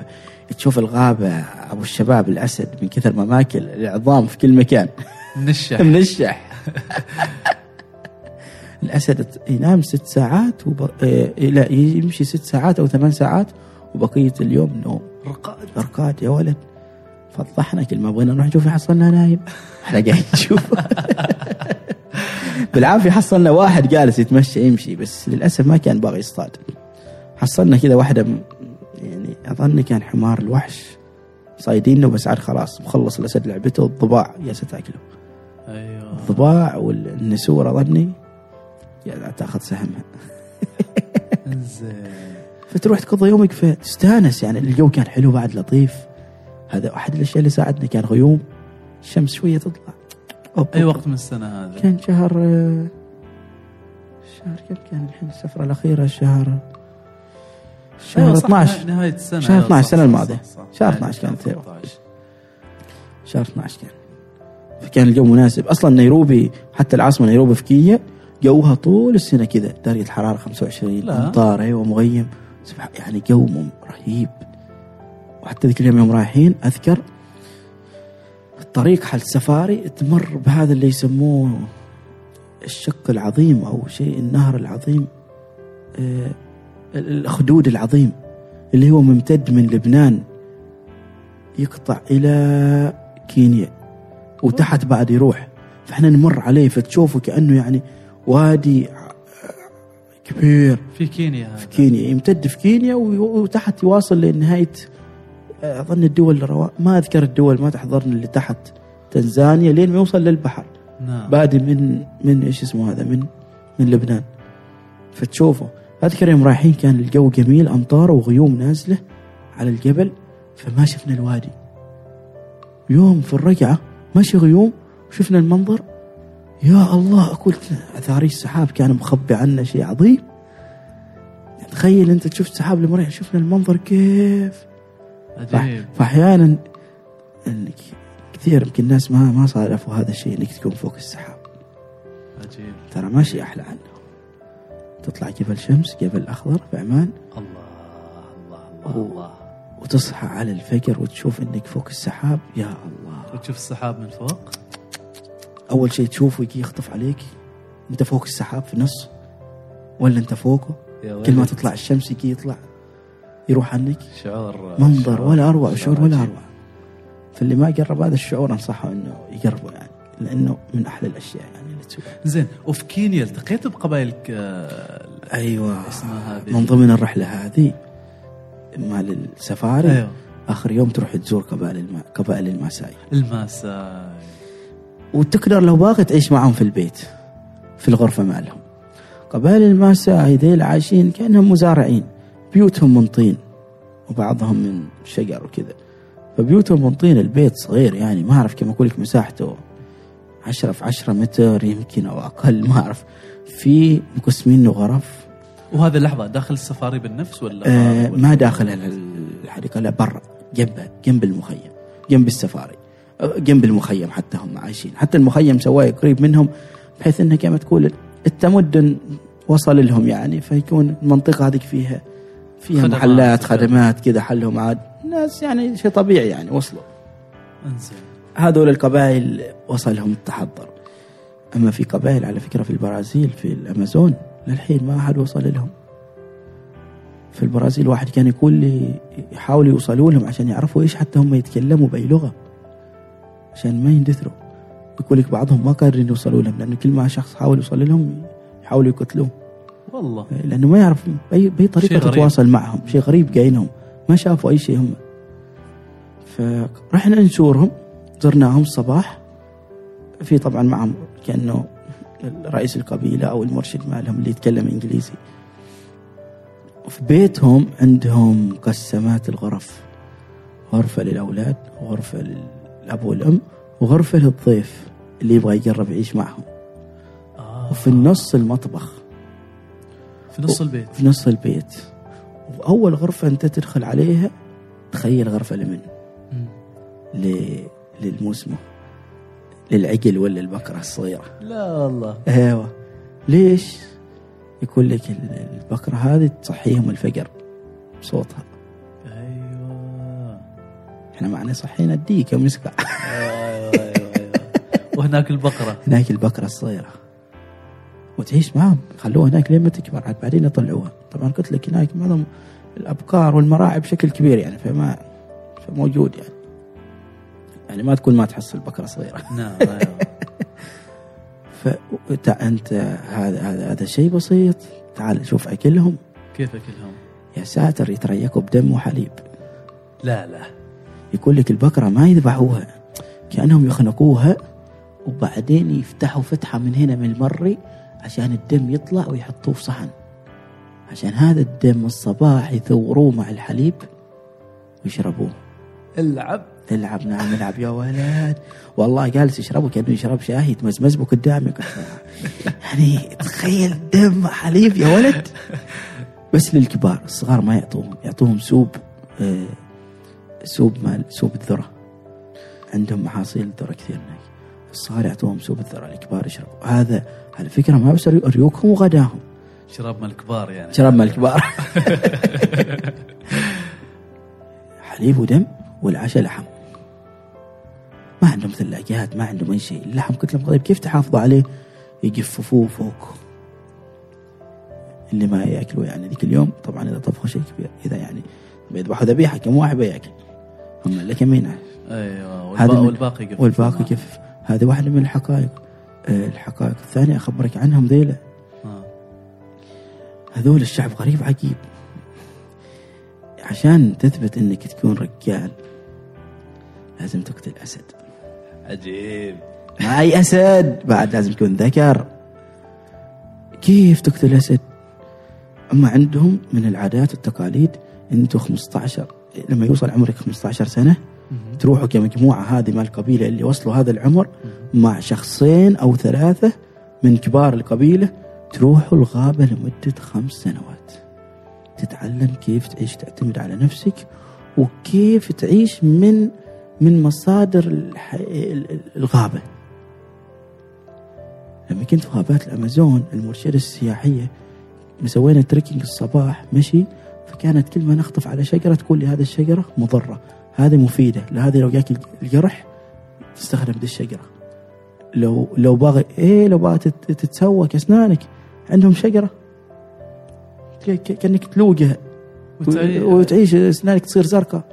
S1: تشوف الغابة أبو الشباب الأسد من كثر ما ماكل العظام في كل مكان.
S2: نشح
S1: منشح. الأسد ينام ست ساعات وب... إيه لا يمشي ست ساعات أو ثمان ساعات وبقية اليوم نوم.
S2: رقاد
S1: ارقاد يا ولد فضحنا كل ما بغينا نروح نشوف حصلنا نايم. إحنا قاعدين نشوف. بالعافية حصلنا واحد جالس يتمشى يمشي بس للأسف ما كان باغي يصطاد. حصلنا كذا واحدة م- يعني أظن كان حمار الوحش. صايدينه بس عاد خلاص مخلص الأسد لعبته والضباع جالسه تأكله.
S2: أيوه.
S1: الضباع والنسور أظني تأخذ سهمها.
S2: زين
S1: فتروح تقضي يومك في تستانس يعني. الجو كان حلو بعد لطيف. هذا احد الأشياء اللي ساعدنا كان غيوم الشمس شوية تطلع. أوب أي.
S2: وقت من السنة هذا؟
S1: كان شهر آه، شهر كم كان الحين؟ السفرة الأخيرة شهر شهر
S2: أيوة صح،
S1: 12
S2: نهايه السنة.
S1: شهر
S2: أيوة
S1: 12
S2: صح،
S1: السنة
S2: صح،
S1: الماضية.
S2: صح، صح.
S1: شهر
S2: يعني
S1: 12 كانت
S2: 2018.
S1: شهر 12 كان. فكان الجو مناسب. أصلا نيروبي حتى العاصمة نيروبي في كينيا جوها طول السنة كذا. درجة الحرارة 25
S2: لا.
S1: أمطار أيوه مغيم. يعني جو رهيب. وحتى ذيك اليوم يوم رايحين أذكر الطريق حال سفاري تمر بهذا اللي يسموه الشق العظيم أو شيء النهر العظيم آه، الاخدود العظيم اللي هو ممتد من لبنان يقطع إلى كينيا وتحت بعد يروح. فإحنا نمر عليه فتشوفه كأنه يعني وادي كبير.
S2: في كينيا هذا.
S1: في كينيا يمتد في كينيا وتحت يواصل لنهاية أظن الدول الروا... ما أذكر الدول ما تحضرني اللي تحت تنزانيا لين ما يوصل للبحر.
S2: نعم.
S1: بادي من من إيش اسمه هذا؟ من من لبنان. فتشوفه أذكر يوم رايحين كان الجو جميل أمطار وغيوم نازلة على الجبل فما شفنا الوادي. يوم في الرجعة ماشي غيوم وشفنا المنظر يا الله قلت أثاري السحاب كان مخبي عنا شيء عظيم. تخيل أنت تشوف سحاب رحنا شفنا المنظر كيف.
S2: عجيب.
S1: فأحيانا انك كثير يمكن الناس ما ما صادفوا هذا الشيء إنك تكون فوق السحاب.
S2: عجيب.
S1: ترى ما شيء أحلى عنه. تطلع جبل شمس جبل أخضر في عمان.
S2: الله الله الله الله.
S1: وتصحى على الفجر وتشوف إنك فوق السحاب. يا الله.
S2: وتشوف السحاب من فوق؟
S1: أول شيء تشوفه يجي يخطف عليك. أنت فوق السحاب في النص. ولا أنت فوقه. كل ما. تطلع الشمس يجي يطلع يروح عنك.
S2: شعور
S1: منظر
S2: شعور-
S1: ولا أروع شعور ولا. أروع. فاللي ما جرب هذا الشعور أنصحه إنه يجربه يعني لأنه من أحلى الأشياء يعني اللي تسويها.
S2: زين وفي كينيا التقيت بقبائل
S1: أيوه.
S2: اسمها
S1: من ضمن الرحلة هذه مال السفاري.
S2: أيوه.
S1: آخر يوم تروح تزور قبائل الما... قبائل الماساي.
S2: الماساي.
S1: وتقدر لو باغي تعيش معهم في البيت في الغرفة مالهم. قبائل الماساي ذيل عايشين كأنهم مزارعين بيوتهم من طين وبعضهم من شجر وكذا. فبيوتهم من طين البيت صغير يعني ما أعرف كم أقول لك مساحته. عشرة في عشرة متر يمكن أو أقل ما أعرف. في مقسمينه غرف
S2: وهذه اللحظة داخل السفاري بالنفس ولا؟
S1: آه
S2: ولا-
S1: ما داخل ال- الحديقة لا برا جنبها جنب المخيم جنب السفاري. جنب المخيم حتى هم عايشين. حتى المخيم سواه قريب منهم بحيث انه كما تقول التمدن وصل لهم يعني فيكون المنطقة هذيك فيها فيها
S2: خدمات.
S1: محلات خدمات. كذا حلهم عاد. ناس يعني شيء طبيعي يعني وصلوا.
S2: انزين.
S1: هذول القبائل وصلهم التحضر أما في قبائل على فكرة في البرازيل في الأمازون للحين ما أحد وصل لهم. في البرازيل واحد كان يقول لي يحاولوا يوصلوا لهم عشان يعرفوا إيش حتى هم يتكلموا بأي لغة. عشان ما يندثروا. يقول لك بعضهم ما قادرين يوصلوا لهم لأنه كل ما شخص حاول يوصل لهم يحاولوا يقتلوه
S2: والله.
S1: لأنه ما يعرف باي
S2: بأي طريقة.
S1: تتواصل معهم شيء غريب جايينهم ما شافوا أي شيء هم. فرحنا نزورهم زرناهم الصباح. في طبعا معهم كأنه رئيس القبيلة أو المرشد مالهم اللي يتكلم إنجليزي. وفي بيتهم عندهم مقسمات الغرف. غرفة للأولاد وغرفه للاب والام وغرفه للضيف اللي يبغى يجرب يعيش معهم.
S2: آه.
S1: وفي النص المطبخ.
S2: في نص البيت.
S1: في نص البيت. وأول غرفة أنت تدخل عليها تخيل غرفة لمن. ل... للموسمة. للعجل ولا البقرة الصغيرة؟
S2: لا والله.
S1: أيوه. ليش؟ يقول لك ال- البقرة هذه تصحيهم الفجر بصوتها. إحنا معنا صحينا الديك يوم
S2: أيوه وهناك البقرة.
S1: هناك البقرة الصغيرة. وتعيش معهم خلوها هناك لين ما تكبر. عاد بعدين يطلعوها. طبعا قلت لك هناك معظم الأبقار والمراعي بشكل كبير يعني فما فموجود يعني. يعني ما تكون ما تحصل بقرة صغيرة.
S2: نعم أيوه.
S1: فأنت هذا هذا هذا شيء بسيط. تعال شوف أكلهم.
S2: كيف أكلهم؟
S1: يا ساتر يتريقوا بدم وحليب
S2: لا لا.
S1: يقول لك البقرة ما يذبحوها كأنهم يخنقوها وبعدين يفتحوا فتحة من هنا من المري عشان الدم يطلع ويحطوه في صحن. عشان هذا الدم الصباح يثوروه مع الحليب ويشربوه.
S2: العب.
S1: العب نعم العب يا ولد. والله جالس يشربه كأنه يشرب شاي يتمزمز به قدامي يعني تخيل دم حليب يا ولد. بس للكبار الصغار ما يعطوهم يعطوهم سوب آه، سوب مال سوب الذرة. عندهم محاصيل الذره كثير هناك. الصغار يعطوهم سوب الذرة الكبار يشربوا. هذا على فكره ما بس ريوقهم وغداهم.
S2: شراب مال الكبار يعني.
S1: شرب مال الكبار حليب ودم والعشاء لحم. ما عندهم ثلاجات ما عندهم أي شيء. اللحم قلت لهم طيب كيف تحافظوا عليه؟ يجففوه فوق. اللي ما ياكلوا يعني ذيك اليوم طبعا إذا طبخوا شيء كبير. إذا يعني بيذبحوا ذبيحة كم واحد بيأكل؟ هم اللي كمين أيوه
S2: والباقي
S1: من-
S2: والباقي يقفل
S1: والباقي
S2: معه.
S1: كيف؟ هذه واحدة من الحقائق. آه، الحقائق الثانية أخبرك عنهم ذيله
S2: آه.
S1: هذول الشعب غريب عجيب. عشان تثبت إنك تكون رجال لازم تقتل أسد.
S2: عجيب.
S1: معي أسد؟ بعد لازم يكون ذكر. كيف تقتل أسد؟ أما عندهم من العادات والتقاليد أنتم 15 لما يوصل عمرك 15 سنة تروحوا كمجموعة هذه مال القبيله اللي وصلوا هذا العمر مع شخصين أو ثلاثة من كبار القبيلة تروحوا الغابة لمدة خمس سنوات. تتعلم كيف تعيش تعتمد على نفسك وكيف تعيش من من مصادر الغابة. لما كنت في غابات الأمازون المرشدة السياحية مسوينا تريكنج الصباح مشي. فكانت كل ما نخطف على شجرة تقول لي هذه الشجرة مضرة. هذه مفيدة. لا هذه لو جاك الجرح تستخدم دي الشجرة. لو لو باغي إيه لو باغي تت- تتسوق اسنانك عندهم ك- كأنك تلوقها
S2: وتعي-
S1: وتعيش أسنانك تصير زرقاء.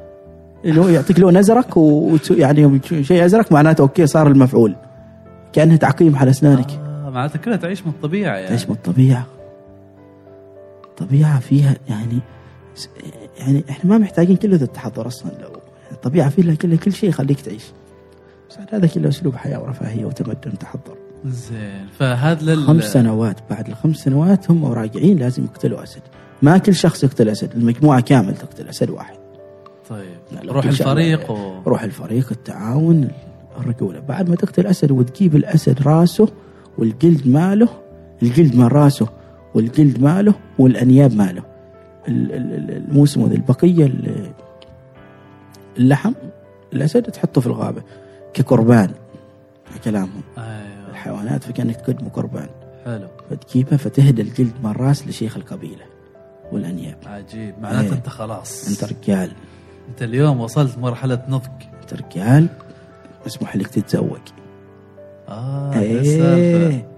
S1: اللي هو يعطيك لون أزرق وت- يعني يوم شيء أزرق معناته أوكي صار المفعول. كأنها تعقيم على أسنانك.
S2: آه معناته كلها تعيش من الطبيعة يعني.
S1: تعيش من الطبيعة. الطبيعه فيها يعني يعني إحنا ما محتاجين كل هذا التحضر أصلا. لو الطبيعه فيها كل كل شيء يخليك تعيش. بس هذا كله أسلوب حياة ورفاهية وتمدن تحضر.
S2: زين. فهذا لل
S1: خمس سنوات. بعد الخمس سنوات هم راجعين لازم يقتلوا أسد. ما كل شخص يقتل أسد. المجموعة كامل تقتل أسد واحد.
S2: طيب. روح الفريق و...
S1: روح الفريق التعاون الرجولة. بعد ما تقتل أسد وتجيب الأسد راسه والجلد ماله الجلد مال راسه والجلد ماله والأنياب ماله. ال- ال- ال- الموسم البقية ال- اللحم الاسد تحطه في الغابة كقربان كلامهم.
S2: أيوه.
S1: الحيوانات فكانك تقدموا قربان.
S2: حلو.
S1: فتجيبها فتهدى الجلد مال راس لشيخ القبيلة والأنياب.
S2: عجيب. معناته
S1: إيه.
S2: أنت خلاص.
S1: أنت رجال.
S2: أنت اليوم وصلت مرحلة نضج.
S1: أنت رجال. مسموح لك تتزوج.
S2: آه يا.
S1: إيه.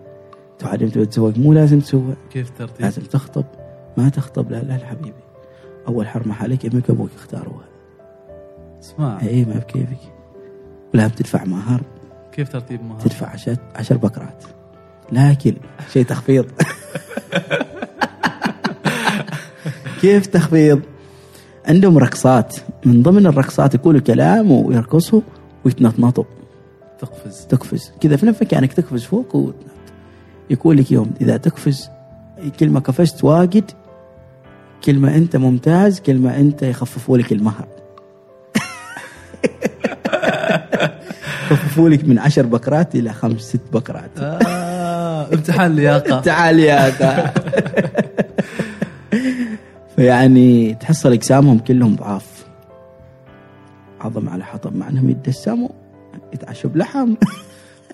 S1: تعلم تبي تتزوج. مو لازم تسوى
S2: كيف ترتيب؟
S1: لازم تخطب. ما تخطب. لا لا حبيبي أول حرمة عليك أمك أبوك اختاروها
S2: اسمع.
S1: إيه ما بكيفك. ولا بتدفع مهر.
S2: كيف ترتيب مهر؟
S1: تدفع عشر, عشر بكرات. لكن شيء تخفيض. كيف تخفيض؟ عندهم رقصات. من ضمن الرقصات يقولوا كلام ويرقصوا ويتنطنطوا
S2: تقفز.
S1: تقفز. كذا في نفسك كانك تقفز فوق وتنط يقول لك يوم إذا تقفز كلمة قفزت واجد كلمة أنت ممتاز كلمة أنت يخففوا لك المهر. يخففوا لك من عشر بكرات إلى خمس ست بكرات.
S2: آه امتحان لياقة.
S1: تعال يا أخا. فيعني تحصل اجسامهم كلهم ضعاف. عظم على حطب. مع أنهم يتدسموا يتعشوا بلحم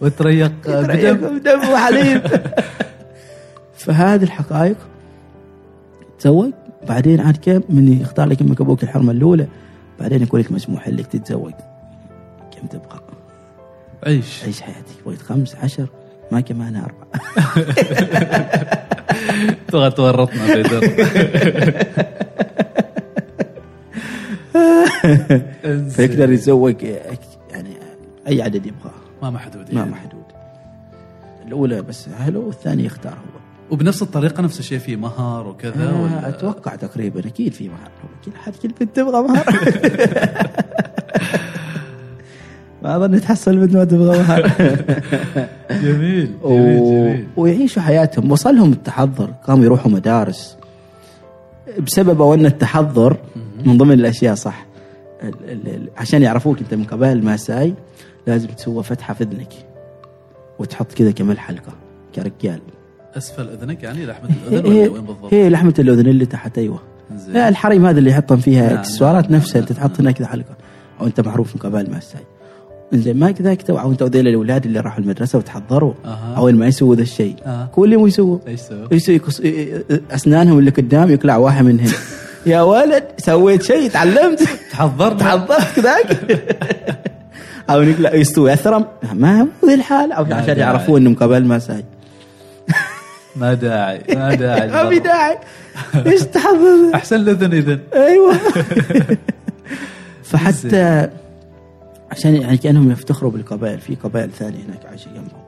S2: وتريق بدم.
S1: بدم وحليب. فهذه الحقائق تزوج بعدين عاد كم من يختار لك أمك أبوك الحرمة الأولى. بعدين يقول لك مسموح لك تتزوج. كم تبغى
S2: عيش.
S1: عيش حياتك. بغيت خمس عشر ما كمان أربعة.
S2: تبغى تورطنا في در
S1: فيقدر يتزوج يعني أي عدد يبغاه.
S2: ما محدود
S1: ما
S2: يعني.
S1: محدود الأولى بس اهله والثاني يختار هو
S2: وبنفس الطريقة نفس الشيء في مهر وكذا
S1: آه
S2: ولا؟
S1: أتوقع تقريبا أكيد في مهر كل حد كل بنت تبغى مهر ما أظن تحصل بنت ما تبغى مهر
S2: جميل جميل
S1: و...
S2: جميل
S1: ويعيشوا حياتهم. وصلهم التحضر قاموا يروحوا مدارس. بسبب أو أن التحضر من ضمن الأشياء صح ال... ال... ال... عشان يعرفوك أنت من قبائل الماساي لازم تسوى فتحة في إذنك وتحط كذا كمل حلقه كرجال.
S2: أسفل إذنك يعني لحمة الأذن
S1: هي,
S2: ولا وين بالضبط؟
S1: هي لحمة الأذن اللي تحت
S2: أيوه.
S1: لا الحريم هذا اللي يحطن فيها
S2: نعم، إكسسوارات
S1: نفسها انت تحط هنا كذا حلقه أو أنت معروف من قبائل ماساي زين ما كذاك توعوا أنت وذيل الأولاد اللي راحوا المدرسة وتحضروا
S2: أها.
S1: اول ما يسووا ذا الشيء.
S2: آه.
S1: كلهم يسووا.
S2: إيش سووا؟
S1: يسوي يقص- أسنانهم اللي قدام يقلع واحد منهم. يا ولد سويت شيء تعلمت.
S2: تحضرنا.
S1: تعضت كذاك. أو يقلع يستوي أثرم. ما هو ذي الحال.
S2: أو
S1: عشان. يعرفون إنهم قبائل ماساي
S2: ما داعي ما داعي
S1: ما في. داعي. إيش تحضر
S2: أحسن الاذن إذن
S1: أيوه. فحتى عشان يعني كأنهم يفتخروا بالقبائل في قبائل ثانية هناك عايشة جنبهم.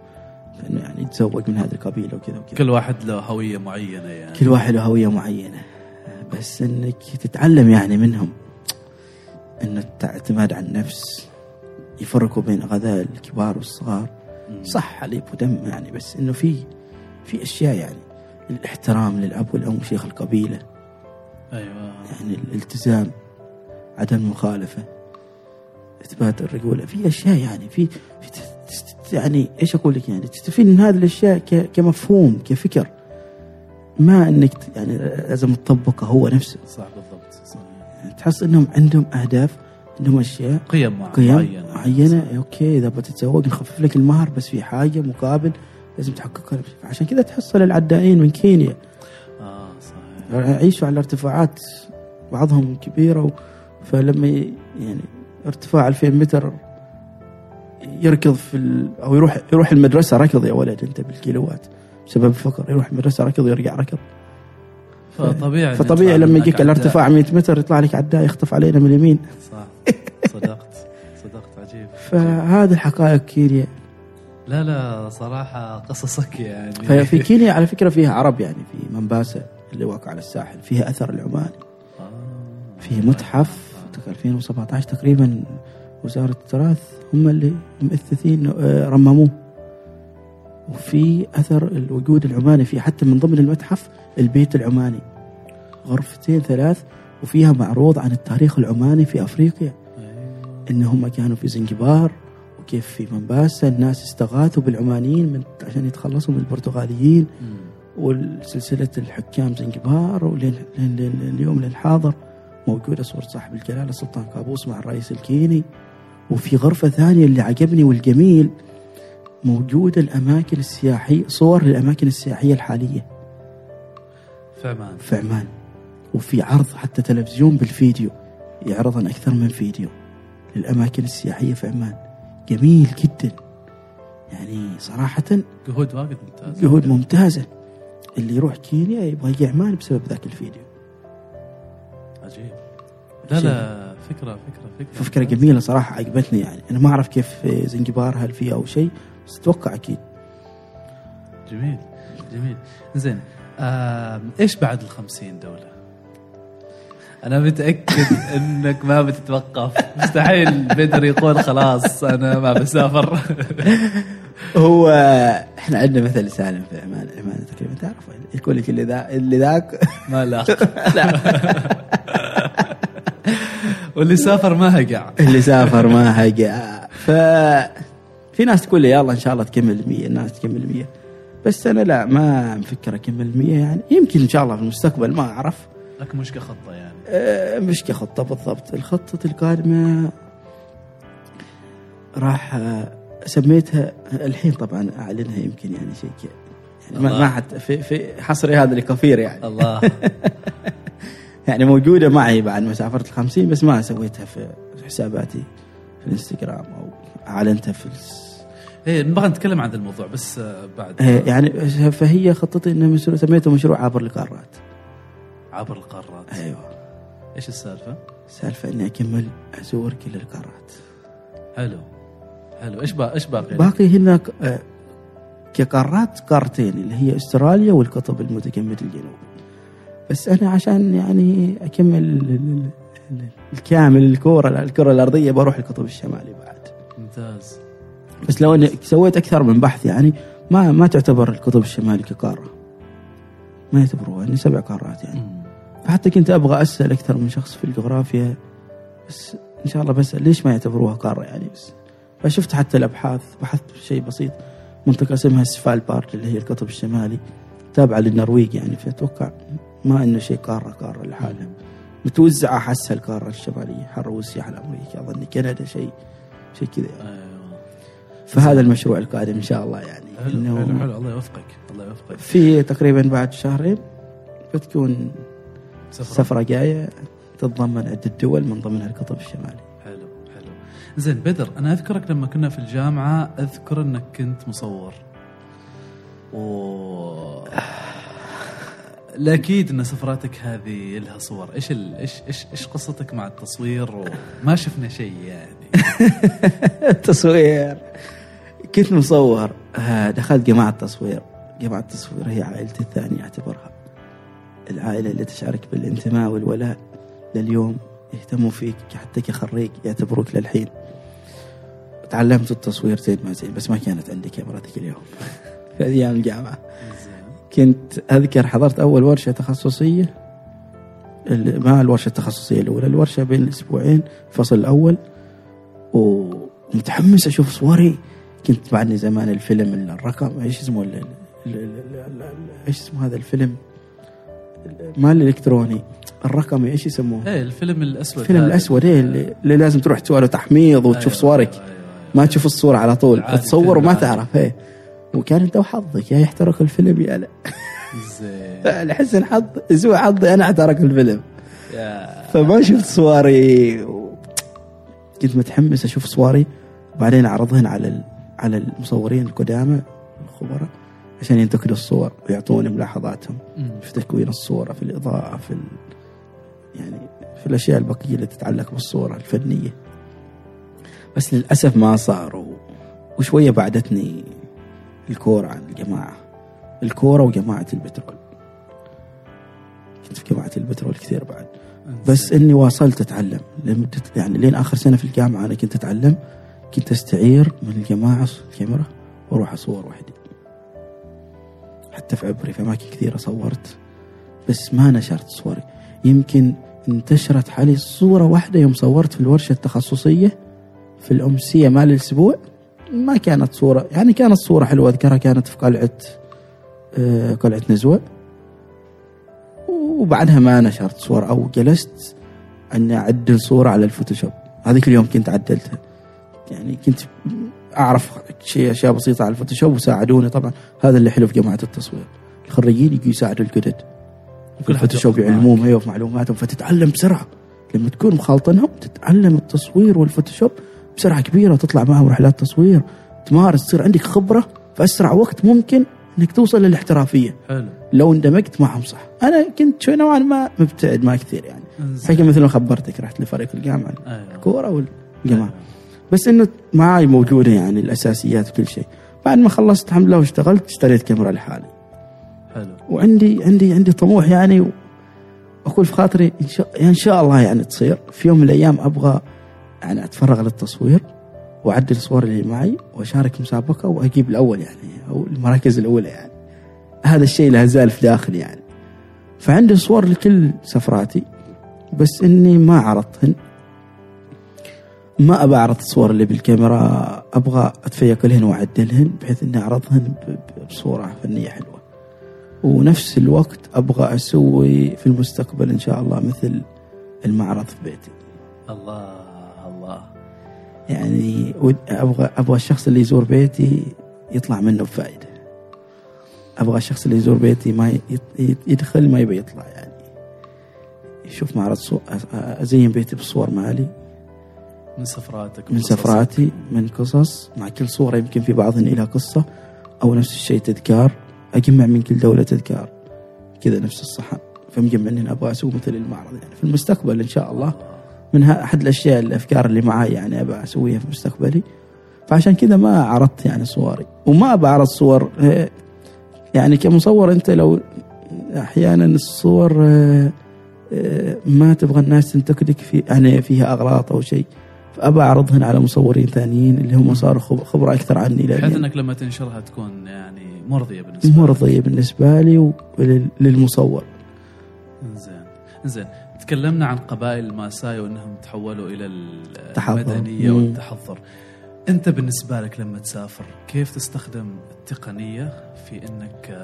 S1: فانه يعني يتزوج من هذه القبيلة وكذا وكذا.
S2: كل واحد له هوية معينة يعني.
S1: كل واحد له هوية معينة. بس إنك تتعلم يعني منهم. إنه الاعتماد على النفس. يفرقوا بين غذاء الكبار والصغار. صح حليب ودم يعني بس إنه في في أشياء يعني الإحترام للأب والأم وشيخ القبيلة
S2: أيوه.
S1: يعني الالتزام عدم المخالفه إثبات الرجولة في أشياء يعني في, في يعني إيش أقول لك يعني تستفيد من هذه الأشياء كمفهوم كفكر ما إنك يعني لازم تطبقه هو نفسه.
S2: صح بالضبط صح.
S1: يعني تحس إنهم عندهم أهداف عندهم أشياء
S2: قيم
S1: قيم
S2: معينة
S1: معينه أوكي إذا بتتزوج نخفف لك المهر بس في حاجة مقابل لازم تحققها. عشان كذا تحصل العدائين من كينيا.
S2: آه صحيح.
S1: يعيشوا على ارتفاعات بعضهم كبيرة و... فلما ي... يعني ارتفاع 2000 متر يركض في ال... أو يروح يروح المدرسة ركض يا ولد أنت بالكيلوات. بسبب الفقر يروح المدرسة ركض ويرجع ركض.
S2: فطبيعي
S1: فطبيعي لما يجيك. الارتفاع 100 متر يطلع لك عداء يخطف علينا من اليمين.
S2: صح. صدقت. صدقت. عجيب.
S1: فهذه الحقائق كينيا.
S2: لا لا صراحة قصصك يعني.
S1: ففي كينيا على فكرة فيها عرب يعني في منباسه اللي واقع على الساحل فيها أثر العماني
S2: آه.
S1: في متحف 2017 تقريبا وزارة التراث هم اللي مؤثثين آه، رمموه. وفي أثر الوجود العماني فيه حتى من ضمن المتحف البيت العماني. غرفتين ثلاث وفيها معروض عن التاريخ العماني في أفريقيا.
S2: أيوة.
S1: إن هم كانوا في زنجبار وكيف في منباسة الناس استغاثوا بالعمانيين من عشان يتخلصوا من البرتغاليين.
S2: مم.
S1: والسلسلة الحكام زنجبار اليوم للحاضر موجودة صورة صاحب الجلالة السلطان قابوس مع الرئيس الكيني. وفي غرفة ثانية اللي عجبني والجميل موجودة الأماكن السياحية صور للأماكن السياحية الحالية.
S2: في عمان
S1: في عمان وفي عرض حتى تلفزيون بالفيديو يعرض عن أكثر من فيديو للأماكن السياحية في عمان جميل جدا. يعني صراحة
S2: جهود واجد ممتازة.
S1: جهود ممتازة. اللي يروح كينيا يبغى يجي عمان بسبب ذاك الفيديو.
S2: عجيب. لا لا فكرة فكرة فكرة.
S1: فكرة جميلة صراحة عجبتني يعني. أنا ما أعرف كيف زنجبار هل فيها أو شيء بس أتوقع أكيد.
S2: جميل جميل. زين آه إيش بعد الخمسين دولة؟ أنا متأكد إنك ما بتتوقف. مستحيل بدر يقول خلاص أنا ما بسافر.
S1: هو إحنا عندنا مثل سالم في عمان عمان تقريبا. تعرف يقول لك اللي ذا اللي ذاك.
S2: ما لا. واللي سافر ما هقع.
S1: اللي سافر ما هجا ف في ناس تقول لي يلا إن شاء الله تكمل 100 الناس تكمل 100 بس أنا لا ما مفكر أكمل 100 يعني. يمكن إن شاء الله في المستقبل ما أعرف.
S2: لك مش كخطة يعني.
S1: آه، مش كخطة بالضبط. الخطة القادمة راح آه، سميتها الحين طبعا أعلنها يمكن يعني شيء يعني ما حد في, في حصري هذا لكفير يعني.
S2: الله.
S1: يعني موجودة معي بعد ما سافرت الخمسين بس ما سويتها في حساباتي في الإنستغرام أو أعلنتها في الس...
S2: إيه نبغى نتكلم عن الموضوع بس آه، بعد.
S1: آه، يعني فهي خطتي مشروع سميته مشروع عبر القارات
S2: عبر القارات.
S1: أيوه.
S2: إيش السالفة؟
S1: السالفة إني أكمل أزور كل القارات.
S2: حلو. حلو. إيش باقي إيش باقي؟
S1: باقي هنا ك- آه، كقارات قارتين اللي هي أستراليا والقطب المتجمد الجنوبي. بس أنا عشان يعني أكمل ال- ال- ال- الكامل الكره الكرة الأرضية بروح القطب الشمالي بعد.
S2: ممتاز.
S1: بس لو إني سويت أكثر من بحث يعني ما ما تعتبر القطب الشمالي كقارة. ما يعتبروها اني سبع قارات يعني.
S2: مم.
S1: فحتى كنت أبغى أسأل أكثر من شخص في الجغرافيا بس إن شاء الله بسأل ليش ما يعتبروها قارة يعني بس. فشفت حتى الأبحاث بحثت في شيء بسيط منطقة اسمها سفالبارد اللي هي القطب الشمالي تابعة للنرويج يعني فأتوقع ما إنه شيء قارة قارة لحالها. متوزعة احسها القارة الشمالية حر روسيا على أمريكا أظن كندا شيء شيء كذا يعني.
S2: أيوه.
S1: فهذا المشروع القادم إن شاء الله يعني.
S2: حلو حلو الله يوفقك الله يوفقك.
S1: في تقريبا بعد شهرين بتكون
S2: سفرة.
S1: سفرة جاية تتضمن عدة دول من ضمنها القطب الشمالي.
S2: حلو حلو. زين بدر أنا أذكرك لما كنا في الجامعة أذكر إنك كنت مصور. و الاكيد إن سفراتك هذه لها صور. إيش ال... إيش إيش إيش قصتك مع التصوير؟ وما شفنا شيء يعني.
S1: التصوير. كنت مصور. آه، دخلت جماعة تصوير. جماعة التصوير هي عائلتي الثانية أعتبرها. العائلة اللي تشعرك بالانتماء والولاء لليوم يهتموا فيك حتى كخريج يعتبروك للحين. تعلمت التصوير زين ما زين بس ما كانت عندي كاميرا ذيك اليوم. في أيام الجامعة.
S2: زين.
S1: كنت أذكر حضرت أول ورشة تخصصية ال- ما الورشة التخصصية الأولى الورشة بين الاسبوعين الفصل الأول ومتحمس أشوف صوري. كنت بعدني زمان الفيلم الرقم إيش اسمه إيش اسمه هذا الفيلم؟ ما الالكتروني الرقمي إيش يسموه؟
S2: إيه الفيلم الأسود
S1: الفيلم. الأسود إيه اللي, اللي لازم تروح تسوي له تحميض وتشوف
S2: أيوة،
S1: صورك.
S2: أيوة، أيوة.
S1: ما تشوف الصورة على طول تصور وما. تعرف إيه. وكان انت وحظك يا يحترق الفيلم يا لا.
S2: زين.
S1: لحسن حظ سوء حظي أنا أحترق الفيلم.
S2: يا.
S1: فما شفت صوري. كنت متحمس أشوف صوري وبعدين اعرضهن على ال- على المصورين القدامى الخبراء. عشان ينتقدوا الصور ويعطوني ملاحظاتهم. في تكوين الصورة في الإضاءة في ال... يعني في الأشياء البقية اللي تتعلق بالصورة الفنية. بس للأسف ما صار و... وشوية بعدتني الكورة عن الجماعة. الكورة وجماعة البترول. كنت في جماعة البترول كثير بعد. بس إني واصلت أتعلم. لمده يعني لين آخر سنة في الجامعة أنا كنت أتعلم كنت أستعير من الجماعة الكاميرا وأروح أصور وحدي حتى في عبري في أماكن كثيرة صورت. بس ما نشرت صوري. يمكن انتشرت حالي صورة واحدة يوم صورت في الورشة التخصصية في الأمسية مال الأسبوع. ما كانت صورة يعني كانت صورة حلوة أذكرها كانت في قلعة آه، قلعة نزوة. وبعدها ما نشرت صور أو جلست أني أعدل صورة على ال Photoshop. هذيك اليوم كنت عدلتها. يعني كنت أعرف شيء أشياء بسيطة على ال Photoshop وساعدوني. طبعا هذا اللي حلو في جماعة التصوير. الخريجين يجوا يساعدوا الجدد. في ال
S2: Photoshop
S1: يعلموهم أيوه في معلوماتهم. فتتعلم بسرعة. لما تكون مخالطنهم تتعلم التصوير وال Photoshop بسرعة كبيرة وتطلع معهم رحلات تصوير. تمارس تصير عندك خبرة. في أسرع وقت ممكن إنك توصل للاحترافية.
S2: حلو.
S1: لو اندمجت معهم صح. أنا كنت شوي نوعا ما مبتعد ما كثير يعني. حقيقة مثل ما خبرتك رحت لفريق الجامعة
S2: أيوه.
S1: الكورة والجماعة. بس إنه معاي موجودة يعني الأساسيات وكل شيء. بعد ما خلصت الحمد لله واشتغلت اشتريت كاميرا لحالي.
S2: حلو.
S1: وعندي عندي عندي طموح يعني و- أقول في خاطري إن شاء إن شاء الله يعني تصير. في يوم من الأيام أبغى يعني أتفرغ للتصوير وأعدل الصور اللي معي وأشارك مسابقة وأجيب الأول يعني أو المراكز الأولى يعني. هذا الشيء لا زال في داخلي يعني. فعندي صور لكل سفراتي بس إني ما عرضتهن. ما أبى أعرض الصور اللي بالكاميرا أبغى أتفيق لهن وأعدلهن بحيث إني أعرضهن بصورة فنية حلوة. ونفس الوقت أبغى أسوي في المستقبل إن شاء الله مثل المعرض في بيتي.
S2: الله الله.
S1: يعني أبغى أبغى الشخص اللي يزور بيتي يطلع منه بفائدة. أبغى الشخص اللي يزور بيتي ما يدخل ما يبي يطلع يعني. يشوف معرض صور أزين بيتي بالصور مالي.
S2: من سفراتك
S1: من. سفراتي من قصص. مع كل صورة يمكن في بعضهن إلى قصة أو نفس الشيء تذكار. أجمع من كل دولة تذكار. كذا نفس الصحن فمجمع إني أبغى أسوي مثل المعرض. يعني في المستقبل إن شاء الله من أحد الأشياء الأفكار اللي معاي يعني أبغى أسويها في مستقبلي. فعشان كذا ما عرضت يعني صوري. وما أبغى أعرض صور آه، يعني كمصور أنت لو أحيانا الصور آه، آه، ما تبغى الناس تنتقدك في يعني فيها أغلاط أو شيء. فابى أعرضهن على مصورين ثانيين اللي هم صاروا خب- خبرة أكثر عني
S2: بحيث انك لما تنشرها تكون يعني مرضية بالنسبة.
S1: مرضية بالنسبة لي وللمصور
S2: زين زين تكلمنا عن قبائل الماساي وإنهم تحولوا إلى.
S1: المدنية.
S2: والتحضر أنت بالنسبة لك لما تسافر كيف تستخدم التقنية في إنك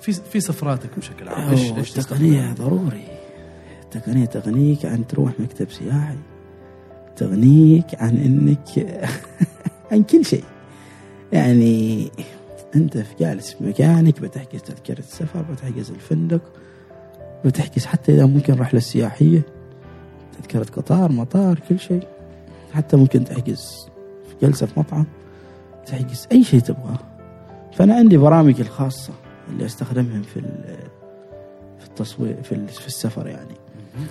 S2: في في سفراتك بشكل عام
S1: إيش
S2: التقنية؟
S1: ضروري التقنية تغنيك عن تروح مكتب سياحي تغنيك عن إنك عن كل شيء. يعني أنت في جالس في مكانك بتحجز تذكرة السفر بتحجز الفندق بتحجز حتى إذا ممكن رحلة سياحية تذكرة قطار مطار كل شيء. حتى ممكن تحجز في جلسة في مطعم تحجز أي شيء تبغاه. فأنا عندي برامجي الخاصة اللي أستخدمهم في في التصوير في في السفر يعني.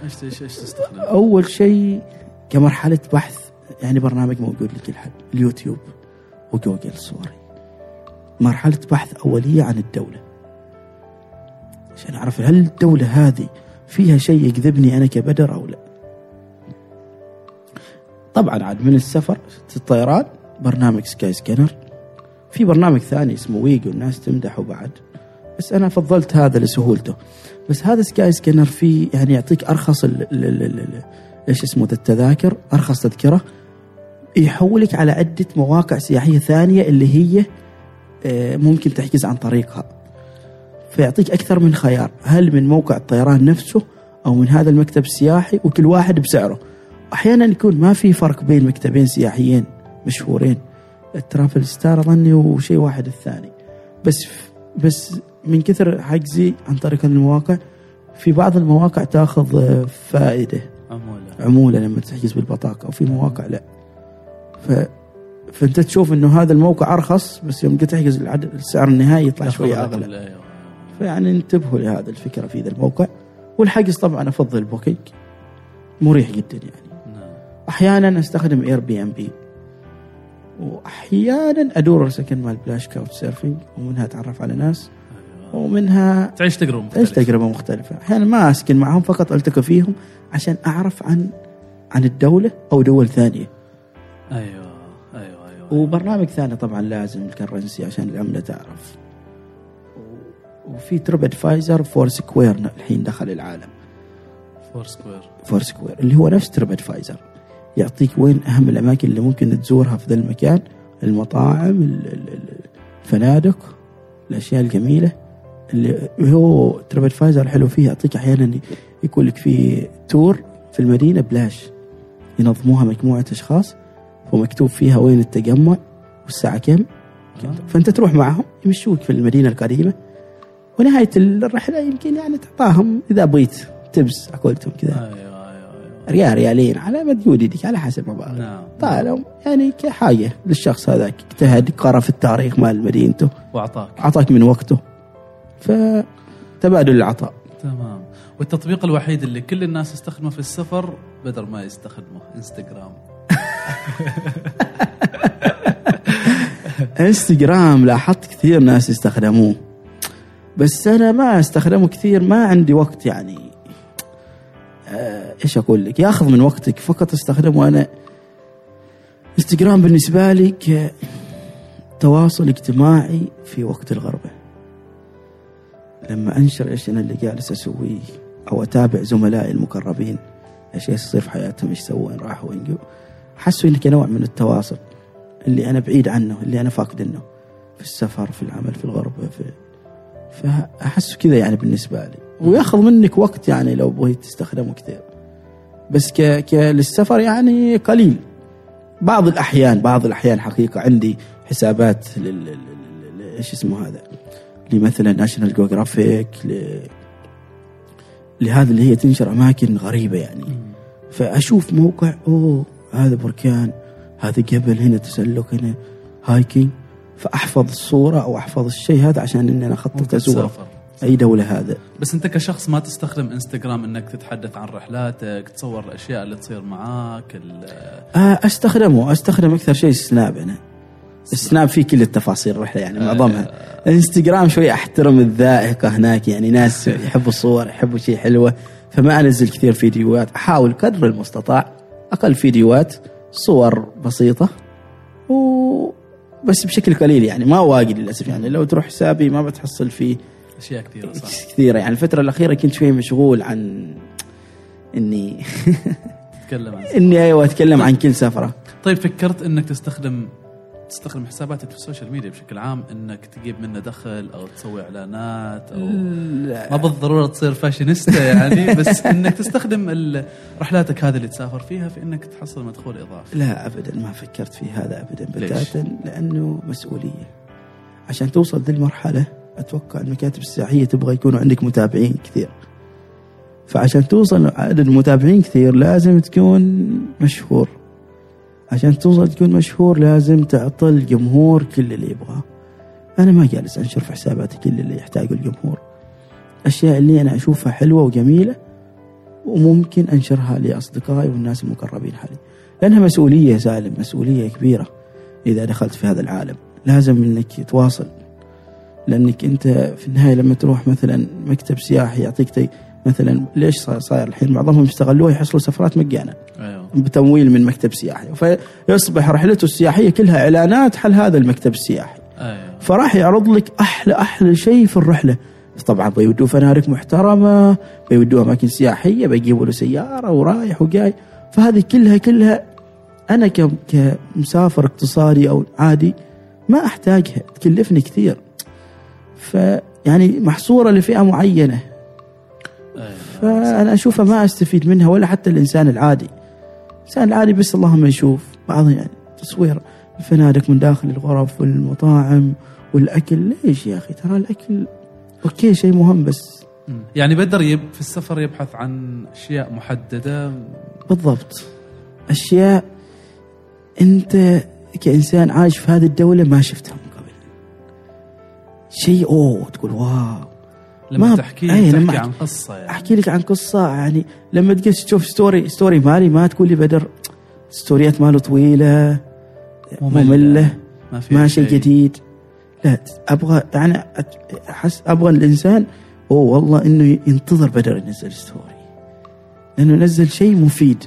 S2: إيش إيش تستخدم؟
S1: أول شيء كمرحلة بحث يعني برنامج موجود لكل حد اليوتيوب وجوجل صوري مرحلة بحث أولية عن الدولة. عشان أعرف هل الدولة هذه فيها شيء يجذبني أنا كبدر أو لا. طبعا عاد من السفر الطيران برنامج Skyscanner في برنامج ثاني اسمه ويجو الناس تمدحه بعد. بس أنا فضلت هذا لسهولته. بس هذا Skyscanner فيه يعني يعطيك أرخص ال ال ال ال إيش اسمه؟ ذا التذاكر أرخص تذكرة. يحولك على عدة مواقع سياحية ثانية اللي هي آه، ممكن تحجز عن طريقها. فيعطيك أكثر من خيار. هل من موقع الطيران نفسه أو من هذا المكتب السياحي؟ وكل واحد بسعره. أحيانا يكون ما في فرق بين مكتبين سياحيين مشهورين. الترافل ستار اظني وشيء واحد الثاني. بس بس من كثر حجزي عن طريق المواقع في بعض المواقع تاخذ آه، فائدة.
S2: عموله
S1: لما تحجز بالبطاقة وفي مواقع لا. ف فأنت تشوف إنه هذا الموقع أرخص بس يوم جيت تحجز العدد السعر النهائي يطلع شوي
S2: أغلى.
S1: فيعني انتبهوا لهذا الفكرة في ذا الموقع. والحجز طبعا أفضل Booking مريح جدا يعني.
S2: نعم.
S1: أحيانا أستخدم Airbnb واحيانا أدور سكن مال بلاش Couchsurfing ومنها أتعرف على ناس
S2: أيوة.
S1: ومنها
S2: تعيش تجربة
S1: تعيش
S2: مختلفة.
S1: تجربة مختلفة. أحيانا ما أسكن معهم فقط التقي فيهم. عشان أعرف عن عن الدولة أو دول ثانية.
S2: أيوه أيوه أيوه
S1: وبرنامج ثاني طبعا لازم ال currency عشان العملة تعرف. وفي TripAdvisor Foursquare الحين دخل العالم. Foursquare Foursquare اللي هو نفس TripAdvisor يعطيك وين أهم الأماكن اللي ممكن تزورها في ذا المكان؟ المطاعم ال- ال- ال- الفنادق الأشياء الجميلة اللي هو ترب ادفايزر الحلو فيه يعطيك أحيانا يكون لك في تور في المدينة بلاش. ينظموها مجموعة أشخاص ومكتوب فيها وين التجمع والساعة كم. فأنت تروح معهم يمشوك في المدينة القديمة. ونهاية الرحلة يمكن يعني تعطاهم إذا بغيت تبس على قولتهم كذا.
S2: أيوه أيوه أيوه.
S1: ريال ريالين على مديون يدك على حسب مبالغ
S2: نعم.
S1: طالهم يعني كحاجة للشخص هذاك اجتهد قرأ في التاريخ مال مدينته.
S2: وأعطاك.
S1: أعطاك من وقته. فتبادل العطاء.
S2: تمام. والتطبيق الوحيد اللي كل الناس يستخدمه في السفر بدل ما يستخدمه إنستغرام.
S1: إنستغرام لاحظت كثير ناس يستخدموه. بس أنا ما أستخدمه كثير ما عندي وقت يعني. آه إيش أقول لك؟ ياخذ من وقتك فقط أستخدمه أنا. إنستغرام بالنسبة لي ك- تواصل اجتماعي في وقت الغربة. لما أنشر إيش أنا اللي جالس أسويه أو أتابع زملائي المقربين إيش يصير في حياتهم إيش سووا وين راحوا وين جو. حسوا إنك نوع من التواصل اللي أنا بعيد عنه اللي أنا فاقد عنه في السفر في العمل في الغربة في فأحس كذا يعني بالنسبة لي. ويأخذ منك وقت يعني لو بغيت تستخدمه كثير. بس ك... ك... للسفر يعني قليل. بعض الأحيان بعض الأحيان حقيقة عندي حسابات. لل... إيش اسمه هذا؟ لمثلا National Geographic ل... لهذا اللي هي تنشر أماكن غريبة يعني. فأشوف موقع أوه هذا بركان هذا جبل هنا تسلق هنا hiking. فأحفظ الصورة أو أحفظ الشيء هذا عشان إني أنا أخطط
S2: تسافر.
S1: أي دولة هذا.
S2: بس أنت كشخص ما تستخدم إنستغرام إنك تتحدث عن رحلاتك تصور الأشياء اللي تصير معاك ال-
S1: آه أستخدمه أستخدم أكثر شيء سناب أنا. السناب فيه كل التفاصيل الرحلة يعني معظمها. انستغرام شوي أحترم الذائقة هناك يعني ناس يحبوا الصور يحبوا شيء حلوة. فما أنزل كثير فيديوهات أحاول قدر المستطاع أقل فيديوهات صور بسيطة و بس بشكل قليل يعني ما واجد للأسف يعني. لو تروح حسابي ما بتحصل فيه
S2: أشياء كثيرة صح.
S1: كثيرة يعني. الفترة الأخيرة كنت شوي مشغول عن إني
S2: تتكلم عن
S1: إني أيوه أتكلم عن كل سفرة.
S2: طيب فكرت إنك تستخدم تستخدم حساباتك في ال social media بشكل عام إنك تجيب منه دخل أو تسوي إعلانات أو ما بالضرورة تصير فاشينيستا يعني بس إنك تستخدم رحلاتك هذه اللي تسافر فيها في إنك تحصل مدخول إضافي.
S1: لا ابدا ما فكرت في هذا ابدا؟ بتاتا لأنه مسؤولية. عشان توصل ذي المرحلة أتوقع المكاتب السياحية تبغى يكونوا عندك متابعين كثير. فعشان توصل عدد متابعين كثير لازم تكون مشهور. عشان توصل تكون مشهور لازم تعطي الجمهور كل اللي يبغاه. أنا ما جالس أنشر في حساباتي كل اللي يحتاجه الجمهور. الاشياء اللي أنا أشوفها حلوة وجميلة وممكن أنشرها لأصدقائي والناس المقربين حالي. لأنها مسؤولية يا سالم مسؤولية كبيرة. إذا دخلت في هذا العالم لازم إنك تواصل. لأنك أنت في النهاية لما تروح مثلا مكتب سياحي يعطيك مثلا ليش صاير الحين معظمهم يستغلوها يحصلوا سفرات مجانا.
S2: أيوه.
S1: بتمويل من مكتب سياحي. فيصبح رحلته السياحية كلها إعلانات حل هذا المكتب السياحي.
S2: أيوه.
S1: فراح يعرض لك أحلى أحلى شيء في الرحلة. طبعا بيودوه فنادق محترمة بيودوه أماكن سياحية بيجيبوا له سيارة ورايح وجاي. فهذه كلها كلها أنا كمسافر اقتصادي أو عادي ما أحتاجها تكلفني كثير. فيعني محصورة لفئة
S2: معينة.
S1: فأنا أشوفها ما أستفيد منها ولا حتى الإنسان العادي. الإنسان العادي بس اللهم يشوف بعض يعني تصوير الفنادق من داخل الغرف والمطاعم والأكل. ليش يا أخي؟ ترى الأكل أوكي شيء مهم بس.
S2: يعني بدر يب في السفر يبحث عن أشياء محددة.
S1: بالضبط. أشياء أنت كإنسان عايش في هذه الدولة ما شفتها من قبل. شيء أوه تقول wow.
S2: لما
S1: ما-
S2: تحكي
S1: أي،
S2: تحكي
S1: لما
S2: عن قصة يعني.
S1: أحكي لك عن قصة يعني لما تجلس تشوف story story مالي ما تقول لي بدر ستوريات ماله طويلة مملة.
S2: ما في
S1: ما شيء. جديد. لا أبغى يعني أحس أبغى الإنسان أوه والله إنه ينتظر بدر ينزل story لأنه ينزل شيء مفيد.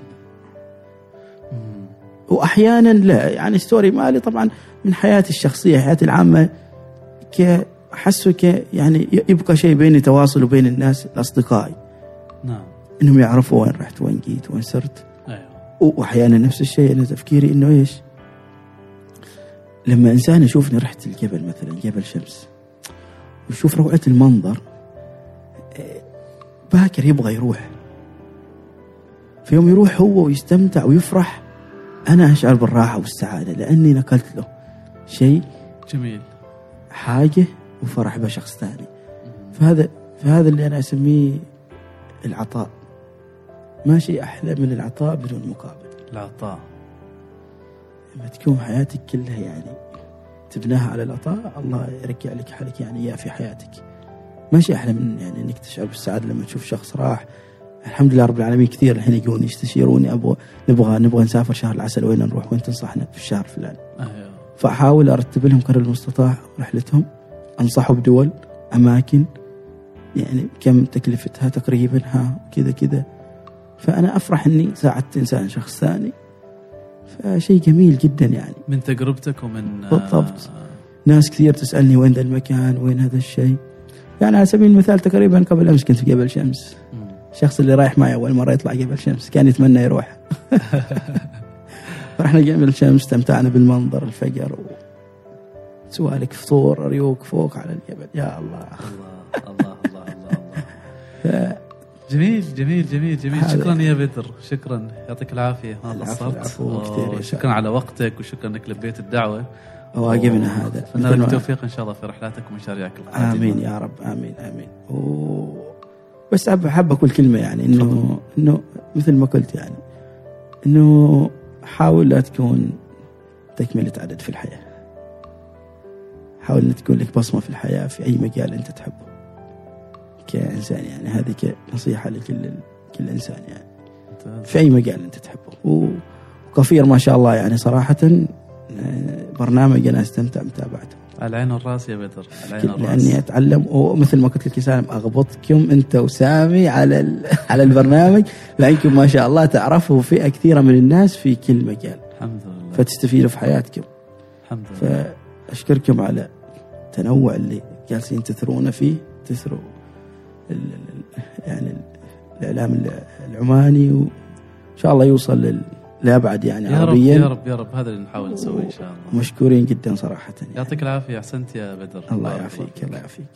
S1: واحيانا لا يعني ستوري مالي طبعا من حياتي الشخصية حياتي العامة ك احسه ك يعني يبقى شيء بيني تواصل وبين الناس الأصدقائي.
S2: نعم.
S1: إنهم يعرفوا وين رحت وين جيت وين صرت.
S2: أيوه.
S1: وأحيانا نفس الشيء أنا تفكيري إنه إيش؟ لما إنسان يشوفني رحت الجبل مثلا جبل شمس ويشوف روعه المنظر إيه، باكر يبغى يروح. في يوم يروح هو ويستمتع ويفرح أنا أشعر بالراحة والسعادة لأني نقلت له شيء
S2: جميل.
S1: حاجة وفرح بشخص ثاني. فهذا فهذا اللي أنا أسميه العطاء. ما شيء أحلى من العطاء بدون مقابل
S2: العطاء.
S1: لما تكون حياتك كلها يعني تبناها على العطاء الله يرجع لك حالك يعني إياه في حياتك. ما شيء أحلى من يعني إنك تشعر بالسعادة لما تشوف شخص راح. الحمد لله رب العالمين كثير الحين يجوني يستشيروني أبغى نبغى نبغى نسافر شهر العسل وين نروح؟ وين تنصحنا في الشهر الفلاني
S2: أيوه.
S1: فأحاول أرتب لهم قدر المستطاع رحلتهم انصحوا بدول أماكن يعني كم تكلفتها تقريبا ها كذا كذا. فأنا أفرح إني ساعدت إنسان شخص ثاني. فشيء جميل جدا يعني.
S2: من تجربتك ومن آه،
S1: بالضبط. ناس كثير تسألني وين ذا المكان وين هذا الشيء. يعني على سبيل المثال تقريبا قبل أمس كنت في جبل شمس. الشخص اللي رايح معي أول مرة يطلع جبل شمس كان يتمنى يروح. رحنا جبل شمس استمتعنا بالمنظر الفجر سوالك فطور ريوق فوق على الجبل يا الله.
S2: الله الله الله الله الله. جميل جميل جميل جميل. شكرا يا بدر. شكرا. يعطيك العافية. ما قصرت. شكرا على وقتك وشكرا إنك لبيت الدعوة.
S1: واجبنا هذا.
S2: اتمنى لك التوفيق إن شاء الله في رحلاتك ومشاريعك. القادمه
S1: امين يا رب. آمين آمين. و... بس حاب أقول كلمة يعني إنه إنه مثل ما قلت يعني إنه حاول لا تكون تكملة عدد في الحياة. حاول ان تكون لك بصمة في الحياة في أي مجال أنت تحبه. كإنسان يعني. هذه كنصيحة لكل كل إنسان يعني. في أي مجال أنت تحبه. وكفير ما شاء الله يعني صراحة آه، برنامج أنا أستمتع متابعته
S2: على العين والراس يا بدر العين
S1: لأني
S2: والراس
S1: اتعلم ومثل ما قلت لك يا سالم أغبطكم أنت وسامي على على البرنامج. لأنكم ما شاء الله تعرفوا فئة كثيرة من الناس في كل مجال.
S2: الحمد لله.
S1: فتستفيدوا في حياتكم.
S2: الحمد لله.
S1: فاشكركم على التنوع اللي جالسين تثرونه فيه تثروا يعني ال- الإعلام ال- العماني وإن شاء الله يوصل لابعد يعني
S2: يا رب
S1: عربيا.
S2: يا رب يا رب. هذا اللي نحاول نسويه إن شاء الله.
S1: مشكورين جدا صراحة يعني.
S2: يعطيك العافية احسنت يا بدر.
S1: الله يعافيك
S2: فيك.
S1: الله يعافيك.